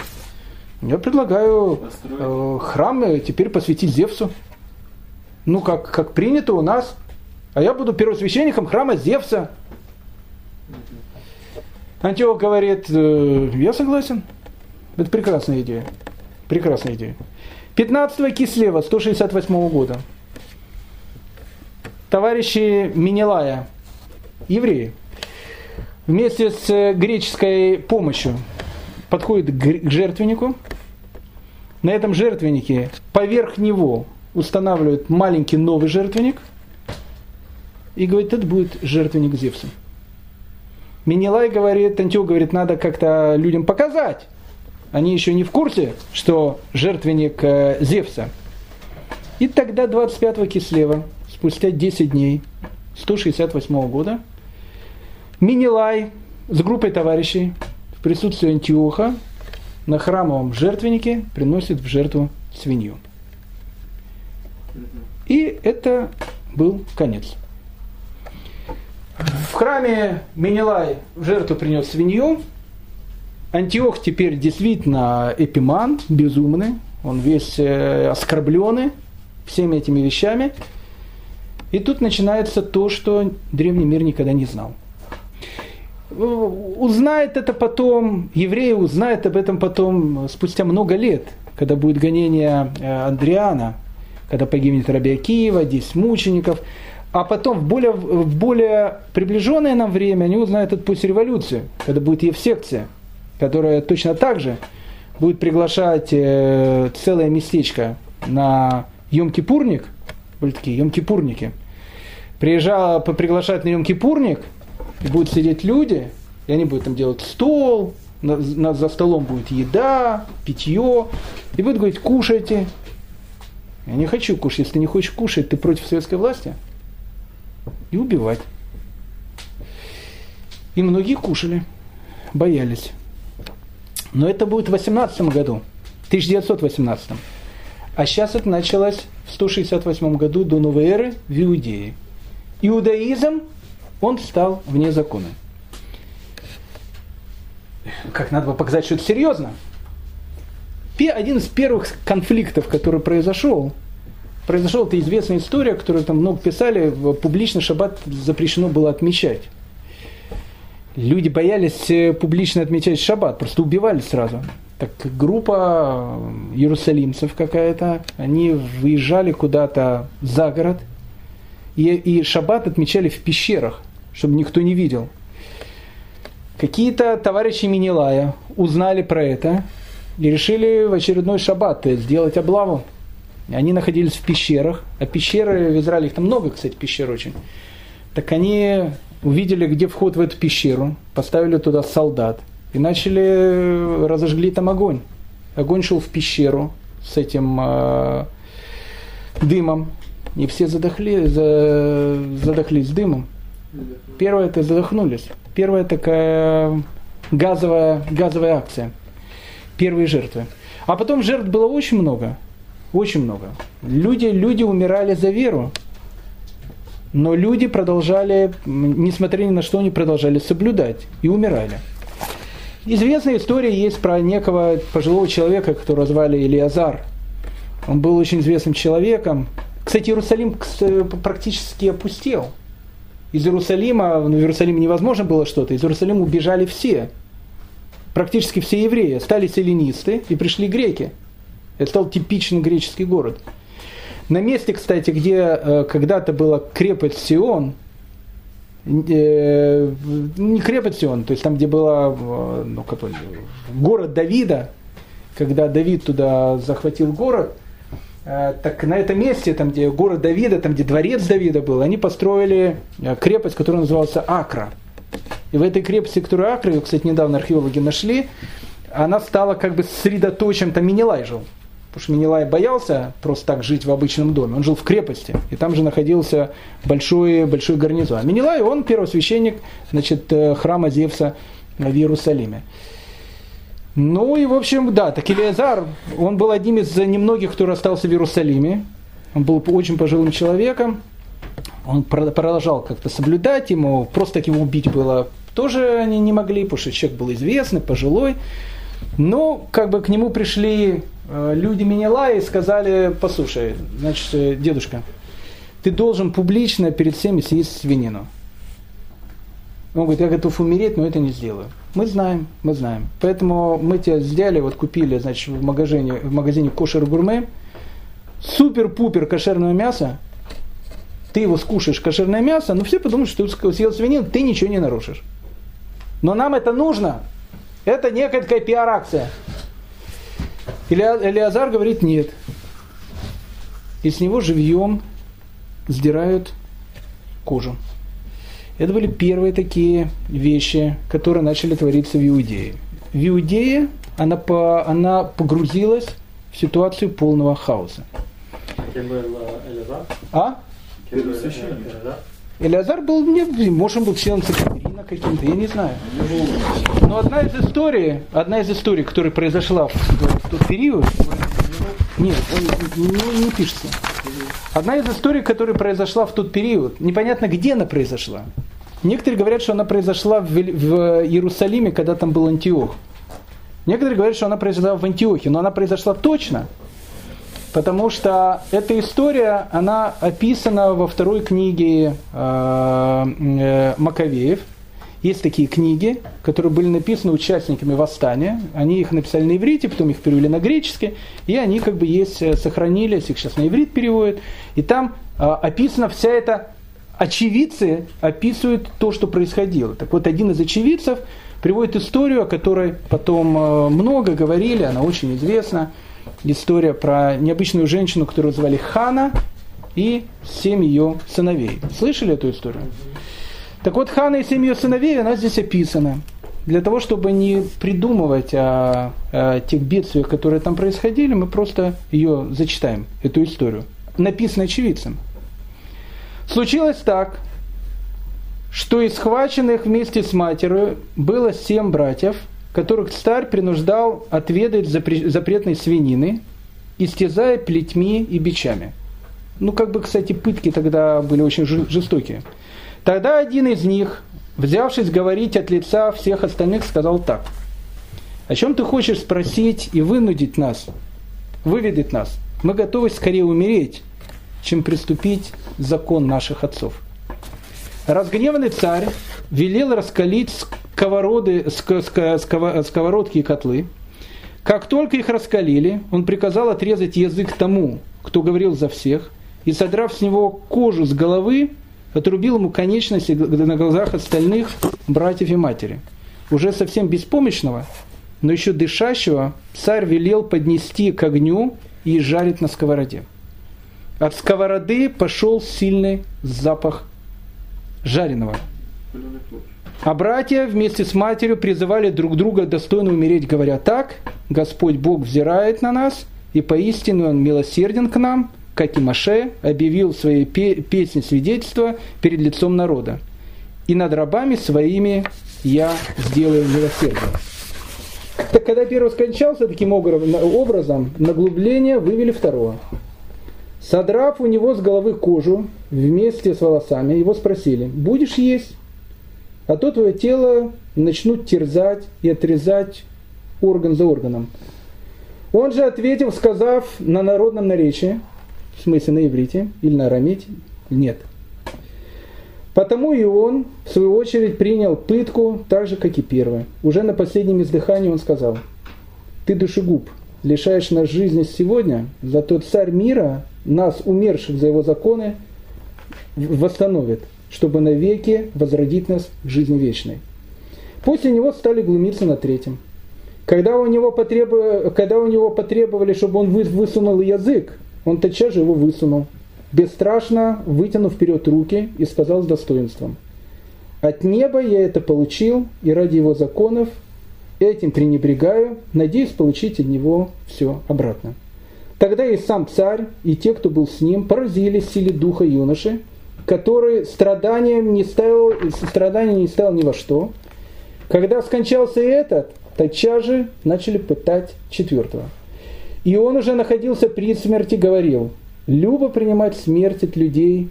Я предлагаю э, храм э, теперь посвятить Зевсу. Ну, как, как принято у нас. А я буду первосвященником храма Зевса. Антиох говорит, э, я согласен. Это прекрасная идея. Прекрасная идея. 15 кислева 168 года. Товарищи Минелая, евреи, вместе с э, греческой помощью подходит к жертвеннику. На этом жертвеннике поверх него устанавливают маленький новый жертвенник и говорит, это будет жертвенник Зевсу. Минилай говорит, Антиох говорит, надо как-то людям показать. Они еще не в курсе, что жертвенник э, Зевса. И тогда 25 кислева, спустя 10 дней, 168 года, Минилай с группой товарищей в присутствии Антиоха на храмовом жертвеннике приносит в жертву свинью. И это был конец. В храме Менелай в жертву принес свинью. Антиох теперь действительно эпиман, безумный. Он весь э, оскорбленный всеми этими вещами. И тут начинается то, что древний мир никогда не знал. Узнает это потом, евреи узнают об этом потом спустя много лет, когда будет гонение Андриана, когда погибнет Раби Акиева, 10 мучеников. а потом в более, в более приближенное нам время они узнают это после революции, когда будет Евсекция, которая точно так же будет приглашать э, целое местечко на Йом-Кипурник, были такие Йом-Кипурники, приезжал, приглашать на Йом-Кипурник, и будут сидеть люди, и они будут там делать стол, на, на, за столом будет еда, питье, и будут говорить, кушайте. Я не хочу кушать, если ты не хочешь кушать, ты против советской власти. И убивать. И многие кушали, боялись. Но это будет в 18 году, 1918. А сейчас это началось в 168 году до новой эры в Иудее. Иудаизм, он стал вне закона. Как надо было показать, что это серьезно. Один из первых конфликтов, который произошел, произошел, это известная история, которую там много писали, публично шаббат запрещено было отмечать. Люди боялись э, публично отмечать шаббат, просто убивали сразу. Так группа иерусалимцев какая-то, они выезжали куда-то за город, и, и шаббат отмечали в пещерах, чтобы никто не видел. Какие-то товарищи Минилая узнали про это и решили в очередной шаббат сделать облаву. Они находились в пещерах, а пещеры в Израиле, их там много, кстати, пещер очень. Так они увидели, где вход в эту пещеру, поставили туда солдат и начали, разожгли там огонь. Огонь шел в пещеру с этим э, дымом, и все задохли, за, задохлись дымом. Первое это задохнулись. Первая такая газовая, газовая акция. Первые жертвы. А потом жертв было очень много. Очень много. Люди, люди умирали за веру. Но люди продолжали, несмотря ни на что, они продолжали соблюдать и умирали. Известная история есть про некого пожилого человека, которого звали Илиазар. Он был очень известным человеком. Кстати, Иерусалим практически опустел. Из Иерусалима, ну, в Иерусалиме невозможно было что-то, из Иерусалима убежали все. Практически все евреи. Стали селенисты и пришли греки. Это стал типичный греческий город. На месте, кстати, где э, когда-то была крепость Сион, э, не крепость Сион, то есть там, где была э, ну, как, город Давида, когда Давид туда захватил город, э, так на этом месте, там, где город Давида, там, где дворец Давида был, они построили э, крепость, которая называлась Акра. И в этой крепости, которую Акра, ее, кстати, недавно археологи нашли, она стала как бы средоточием, там Минилай жил. Потому что Минилай боялся просто так жить в обычном доме. Он жил в крепости, и там же находился большой, большой гарнизон. А Минилай, он первосвященник значит, э, храма Зевса в Иерусалиме. Ну и, в общем, да, так Илиазар, он был одним из немногих, кто остался в Иерусалиме. Он был очень пожилым человеком. Он продолжал как-то соблюдать ему, просто так его убить было тоже они не могли, потому что человек был известный, пожилой. Но как бы к нему пришли Э, люди Минела и сказали, послушай, значит, э, дедушка, ты должен публично перед всеми съесть свинину. Он говорит, я готов умереть, но это не сделаю. Мы знаем, мы знаем. Поэтому мы тебя сделали, вот купили, значит, в магазине, в магазине кошер гурме, супер-пупер кошерное мясо, ты его скушаешь кошерное мясо, но все подумают, что ты съел свинину, ты ничего не нарушишь. Но нам это нужно. Это некая такая пиар-акция. Элиазар говорит нет. И с него живьем сдирают кожу. Это были первые такие вещи, которые начали твориться в Иудее. В Иудее она, по, она погрузилась в ситуацию полного хаоса. Кем был Элиазар? А? Элиазар был, может, он был членом Санхедрина каким-то, я не знаю. Но одна из историй, одна из историй, которая произошла в, в тот период, нет, он не, не пишется. Одна из историй, которая произошла в тот период, непонятно где она произошла. Некоторые говорят, что она произошла в, Иерусалиме, когда там был Антиох. Некоторые говорят, что она произошла в Антиохе, но она произошла точно – потому что эта история, она описана во второй книге э, э, Маковеев. Есть такие книги, которые были написаны участниками восстания. Они их написали на иврите, потом их перевели на греческий, и они как бы есть, э, сохранились, их сейчас на иврит переводят. И там описана вся эта очевидцы описывают то, что происходило. Так вот, один из очевидцев приводит историю, о которой потом э, много говорили, она очень известна. История про необычную женщину, которую звали Хана, и семь ее сыновей. Слышали эту историю? Так вот, Хана и семь ее сыновей, она здесь описана. Для того, чтобы не придумывать о, о тех бедствиях, которые там происходили, мы просто ее зачитаем, эту историю. Написано очевидцем. Случилось так, что из схваченных вместе с матерью было семь братьев, которых царь принуждал отведать запретной свинины, истязая плетьми и бичами. Ну, как бы, кстати, пытки тогда были очень жестокие. Тогда один из них, взявшись говорить от лица всех остальных, сказал так. О чем ты хочешь спросить и вынудить нас, выведать нас? Мы готовы скорее умереть, чем приступить закон наших отцов. Разгневанный царь велел раскалить сковороды, сковородки и котлы. Как только их раскалили, он приказал отрезать язык тому, кто говорил за всех, и, содрав с него кожу с головы, отрубил ему конечности на глазах остальных братьев и матери. Уже совсем беспомощного, но еще дышащего, царь велел поднести к огню и жарить на сковороде. От сковороды пошел сильный запах жареного. А братья вместе с матерью призывали друг друга достойно умереть, говоря так, Господь Бог взирает на нас, и поистину Он милосерден к нам – как и Маше, объявил свои песни свидетельства перед лицом народа. И над рабами своими я сделаю милосердие. Так когда первый скончался таким образом, наглубление вывели второго. Содрав у него с головы кожу вместе с волосами, его спросили, будешь есть? А то твое тело начнут терзать и отрезать орган за органом. Он же ответил, сказав на народном наречии – в смысле на иврите или на арамите? Нет. Потому и он, в свою очередь, принял пытку так же, как и первый. Уже на последнем издыхании он сказал, «Ты, душегуб, лишаешь нас жизни сегодня, зато царь мира, нас, умерших за его законы, восстановит, чтобы навеки возродить нас к жизни вечной». После него стали глумиться на третьем. Когда у него, потребовали, когда у него потребовали, чтобы он высунул язык, он тотчас же его высунул, бесстрашно вытянув вперед руки и сказал с достоинством, «От неба я это получил, и ради его законов этим пренебрегаю, надеюсь получить от него все обратно». Тогда и сам царь, и те, кто был с ним, поразились силе духа юноши, который страданием не ставил, страдания не ставил ни во что. Когда скончался и этот, тотчас же начали пытать четвертого. И он уже находился при смерти, говорил, «Любо принимать смерть от людей,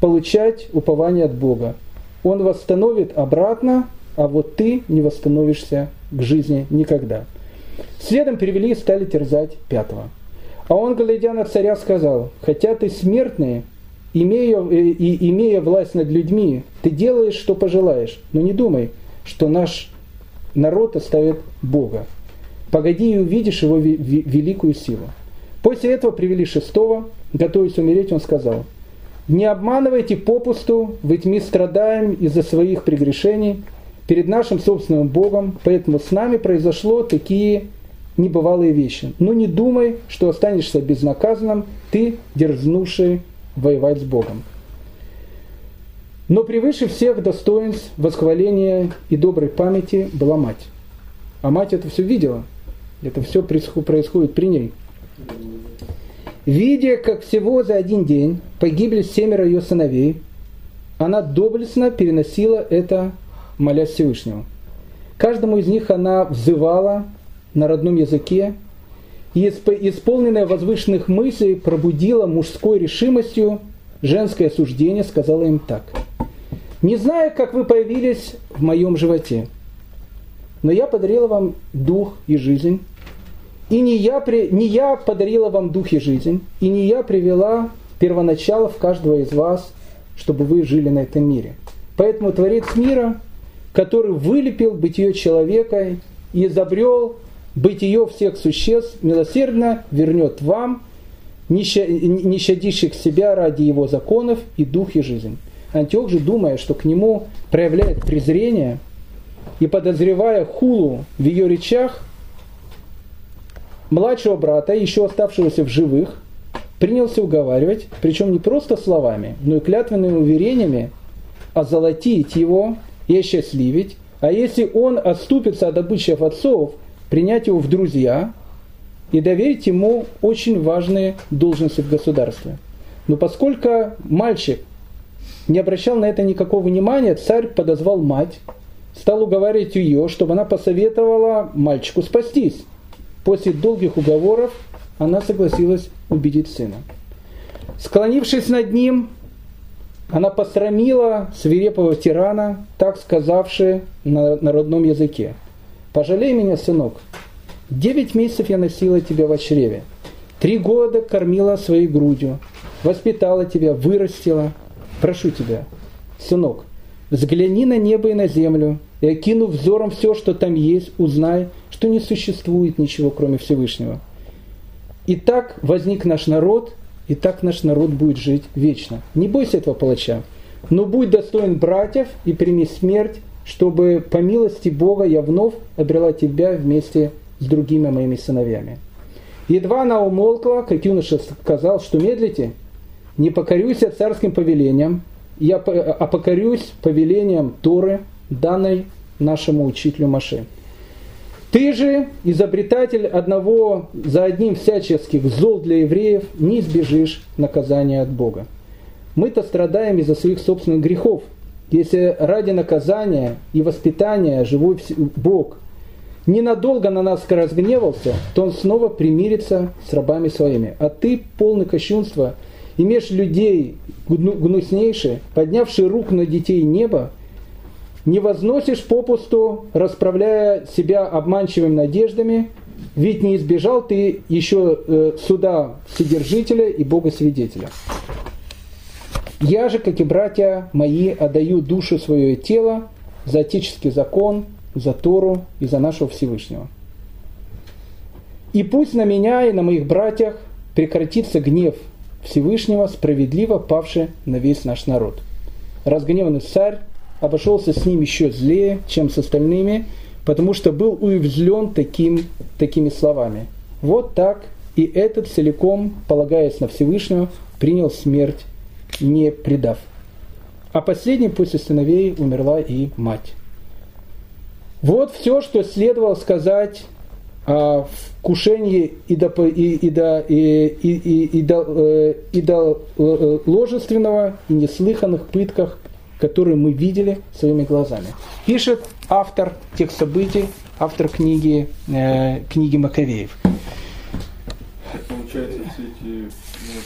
получать упование от Бога. Он восстановит обратно, а вот ты не восстановишься к жизни никогда». Следом привели и стали терзать пятого. А он, глядя на царя, сказал, «Хотя ты смертный, имея, э, и, имея власть над людьми, ты делаешь, что пожелаешь, но не думай, что наш народ оставит Бога. Погоди и увидишь его великую силу. После этого привели шестого, готовясь умереть, он сказал, «Не обманывайте попусту, ведь мы страдаем из-за своих прегрешений перед нашим собственным Богом, поэтому с нами произошло такие небывалые вещи. Но не думай, что останешься безнаказанным, ты дерзнувший воевать с Богом». Но превыше всех достоинств восхваления и доброй памяти была мать. А мать это все видела – это все происходит при ней. Видя, как всего за один день погибли семеро ее сыновей, она доблестно переносила это, молясь Всевышнему. Каждому из них она взывала на родном языке и, исполненная возвышенных мыслей, пробудила мужской решимостью женское осуждение, сказала им так. «Не знаю, как вы появились в моем животе, но я подарила вам дух и жизнь, и не я, не я подарила вам дух и жизнь, и не я привела первоначало в каждого из вас, чтобы вы жили на этом мире. Поэтому Творец мира, который вылепил бытие человека и изобрел бытие всех существ, милосердно вернет вам, не щадящих себя ради его законов и дух и жизнь. Антиох же, думая, что к нему проявляет презрение, и подозревая хулу в ее речах, младшего брата, еще оставшегося в живых, принялся уговаривать, причем не просто словами, но и клятвенными уверениями, озолотить его и осчастливить, а если он отступится от обычаев отцов, принять его в друзья и доверить ему очень важные должности в государстве. Но поскольку мальчик не обращал на это никакого внимания, царь подозвал мать, стал уговаривать ее, чтобы она посоветовала мальчику спастись. После долгих уговоров она согласилась убедить сына. Склонившись над ним, она посрамила свирепого тирана, так сказавши на, на родном языке. «Пожалей меня, сынок, девять месяцев я носила тебя в чреве, три года кормила своей грудью, воспитала тебя, вырастила. Прошу тебя, сынок, взгляни на небо и на землю, и окинув взором все, что там есть, узнай, что не существует ничего, кроме Всевышнего. И так возник наш народ, и так наш народ будет жить вечно. Не бойся этого палача, но будь достоин братьев и прими смерть, чтобы по милости Бога я вновь обрела тебя вместе с другими моими сыновьями. Едва она умолкла, как юноша сказал, что медлите, не покорюсь я царским повелениям, я, а покорюсь повелениям Торы, данной нашему учителю Маше. Ты же, изобретатель одного за одним всяческих зол для евреев, не избежишь наказания от Бога. Мы-то страдаем из-за своих собственных грехов. Если ради наказания и воспитания живой Бог ненадолго на нас разгневался, то Он снова примирится с рабами своими. А ты, полный кощунства, имеешь людей гнуснейшие, поднявшие рук на детей неба, не возносишь попусту, расправляя себя обманчивыми надеждами, ведь не избежал ты еще э, суда Вседержителя и Бога Свидетеля. Я же, как и братья мои, отдаю душу свое и тело за отеческий закон, за Тору и за нашего Всевышнего. И пусть на меня и на моих братьях прекратится гнев Всевышнего, справедливо павший на весь наш народ. Разгневанный царь обошелся с ним еще злее, чем с остальными, потому что был уязвлен таким, такими словами. Вот так и этот целиком, полагаясь на Всевышнего, принял смерть, не предав. А последней после сыновей умерла и мать. Вот все, что следовало сказать о вкушении и до, и, и до, и, и, и, и до, э, и до э, ложественного и неслыханных пытках которые мы видели своими глазами. Пишет автор тех событий, автор книги, э, книги Маковеев. Получается, все эти ну,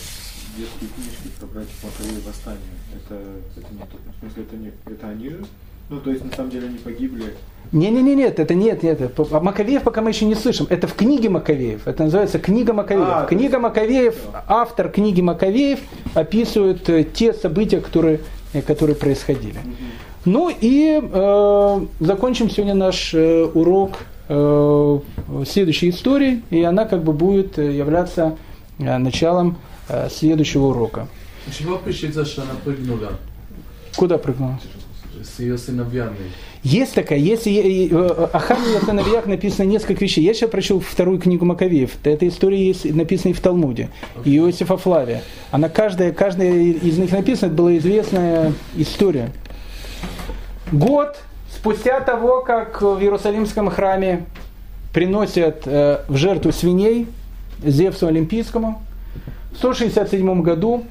детские книжки про братьев Маковеев восстание, это, это не то, в смысле, это, не, это они же? Ну, то есть, на самом деле, они погибли. Не-не-не, нет, это нет, нет. А Маковеев пока мы еще не слышим. Это в книге Маковеев. Это называется книга Маковеев. А, книга Маковеев, автор книги Маковеев описывает э, те события, которые которые происходили. Ну и э, закончим сегодня наш э, урок э, следующей истории, и она как бы будет э, являться э, началом э, следующего урока. Почему пишется, что она прыгнула? Куда прыгнула? С ее сыновьями. Есть такая, есть о Хаме и сыновьях написано несколько вещей. Я сейчас прочел вторую книгу Маковеев. Эта история есть написана и в Талмуде. И Иосифа Флавия. Она каждая, каждая из них написана, это была известная история. Год спустя того, как в Иерусалимском храме приносят э, в жертву свиней Зевсу Олимпийскому, в 167 году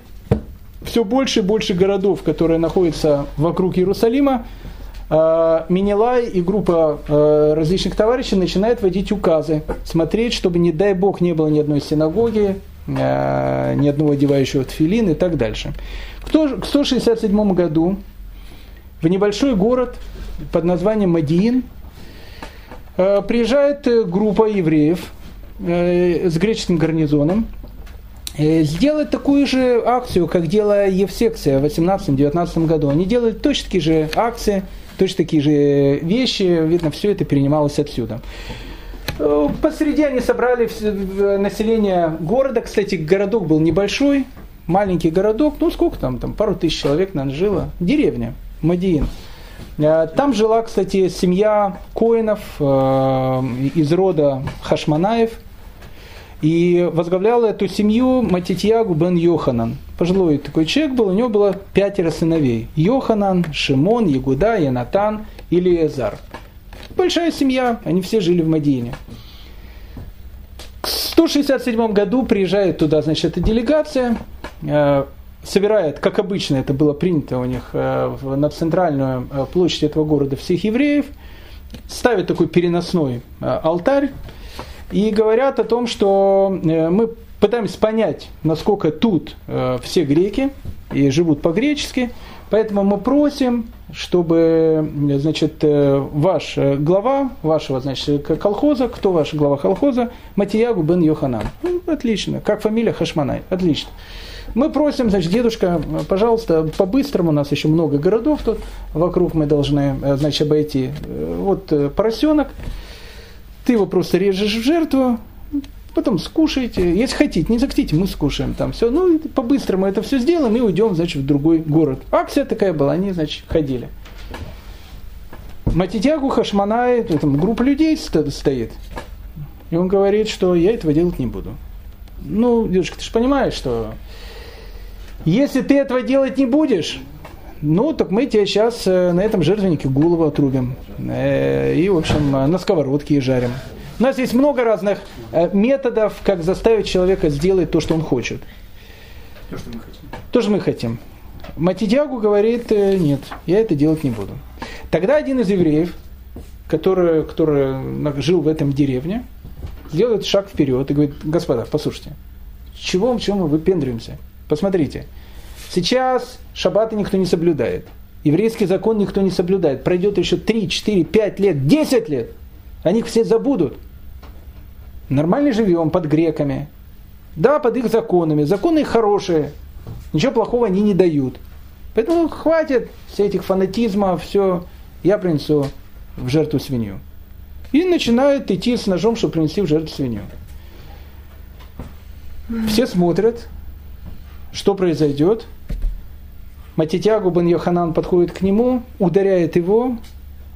все больше и больше городов, которые находятся вокруг Иерусалима, Э, Минилай и группа э, различных товарищей начинает вводить указы, смотреть, чтобы, не дай бог, не было ни одной синагоги, э, ни одного одевающего тфилин и так дальше. К 167 году в небольшой город под названием Мадиин приезжает группа евреев с греческим гарнизоном, сделать такую же акцию, как делала Евсекция в 18-19 году. Они делают точно такие же акции – Точно такие же вещи, видно, все это перенималось отсюда. Посреди они собрали население города. Кстати, городок был небольшой, маленький городок, ну сколько там, там пару тысяч человек, наверное, жило, деревня, Мадиин. Э, там жила, кстати, семья коинов э, из рода Хашманаев. И возглавлял эту семью Матитьягу бен Йоханан. Пожилой такой человек был, у него было пятеро сыновей. Йоханан, Шимон, Ягуда, Янатан и Лиезар. Большая семья, они все жили в Мадине. В 167 году приезжает туда, значит, эта делегация, э, собирает, как обычно это было принято у них, э, на центральную э, площадь этого города всех евреев, ставит такой переносной алтарь и говорят о том, что мы пытаемся понять, насколько тут все греки и живут по-гречески, поэтому мы просим чтобы, значит, э, ваш э, глава вашего, значит, колхоза, кто ваш глава колхоза, Матиягу бен Йоханан. Ну, отлично. Как фамилия Хашманай. Отлично. Мы просим, значит, дедушка, пожалуйста, по-быстрому, у нас еще много городов тут вокруг, мы должны, э, значит, обойти. Вот поросенок, ты его просто режешь в жертву, потом скушайте, если хотите, не захотите, мы скушаем там все. Ну, по-быстрому это все сделаем и уйдем, значит, в другой город. Акция такая была, они, значит, ходили. Матитягу Хашманай, там группа людей стоит. И он говорит, что я этого делать не буду. Ну, дедушка, ты же понимаешь, что если ты этого делать не будешь, ну, так мы тебе сейчас э, на этом жертвеннике голову отрубим. Э, и, в общем, на сковородке и жарим. У нас есть много разных э, методов, как заставить человека сделать то, что он хочет. То, что мы хотим. То, что мы хотим. Матидягу говорит, э, нет, я это делать не буду. Тогда один из евреев, который, который жил в этом деревне, делает шаг вперед и говорит, господа, послушайте, чего, чего мы выпендриваемся? Посмотрите, сейчас шаббаты никто не соблюдает, еврейский закон никто не соблюдает, пройдет еще 3, 4, 5 лет, 10 лет – они все забудут. Нормально живем под греками. Да, под их законами. Законы хорошие. Ничего плохого они не дают. Поэтому хватит все этих фанатизмов, все, я принесу в жертву свинью. И начинают идти с ножом, чтобы принести в жертву свинью. Все смотрят, что произойдет. Матитягу бен Йоханан подходит к нему, ударяет его,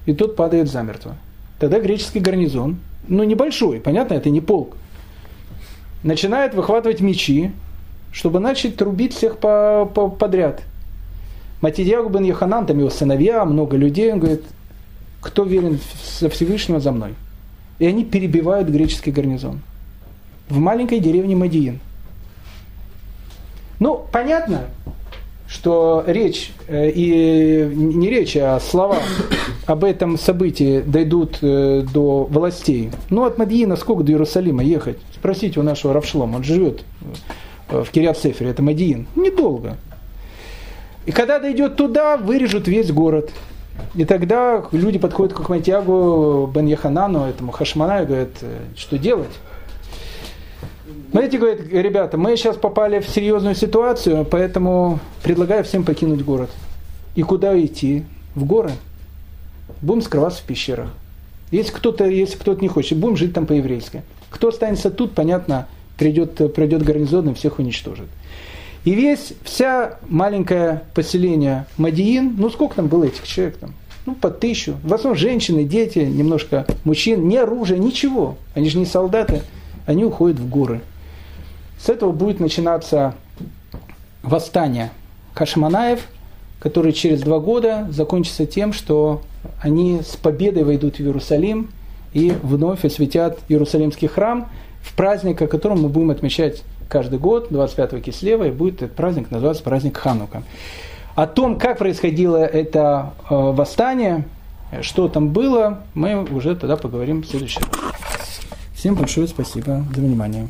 и тот падает замертво. Тогда греческий гарнизон, ну небольшой, понятно, это не полк, начинает выхватывать мечи, чтобы начать трубить всех по, по, подряд. Матидьягу бен Йоханан, там его сыновья, много людей, он говорит, кто верен со Всевышнего за мной. И они перебивают греческий гарнизон. В маленькой деревне Мадиин. Ну, понятно, что речь, э, и не речь, а слова об этом событии дойдут э, до властей. Ну, от Мадьина сколько до Иерусалима ехать? Спросите у нашего Равшлома, он живет э, в Кириат Сефере, это Мадиин. Недолго. И когда дойдет туда, вырежут весь город. И тогда люди подходят к Ахматьягу Бен Яханану, этому Хашмана, и говорят, что делать? Смотрите, говорит, ребята, мы сейчас попали в серьезную ситуацию, поэтому предлагаю всем покинуть город. И куда идти? В горы. Будем скрываться в пещерах. Если кто-то, если кто-то не хочет, будем жить там по-еврейски. Кто останется тут, понятно, придет, придет гарнизон и всех уничтожит. И весь, вся маленькое поселение Мадиин, ну сколько там было этих человек там? Ну, по тысячу. В основном женщины, дети, немножко мужчин, ни оружия, ничего. Они же не солдаты, они уходят в горы. С этого будет начинаться восстание Кашманаев, который через два года закончится тем, что они с победой войдут в Иерусалим и вновь осветят Иерусалимский храм в праздник, о котором мы будем отмечать каждый год, 25 кислева, и будет этот праздник называться праздник Ханука. О том, как происходило это э, восстание, что там было, мы уже тогда поговорим в следующий раз. Всем большое спасибо за внимание.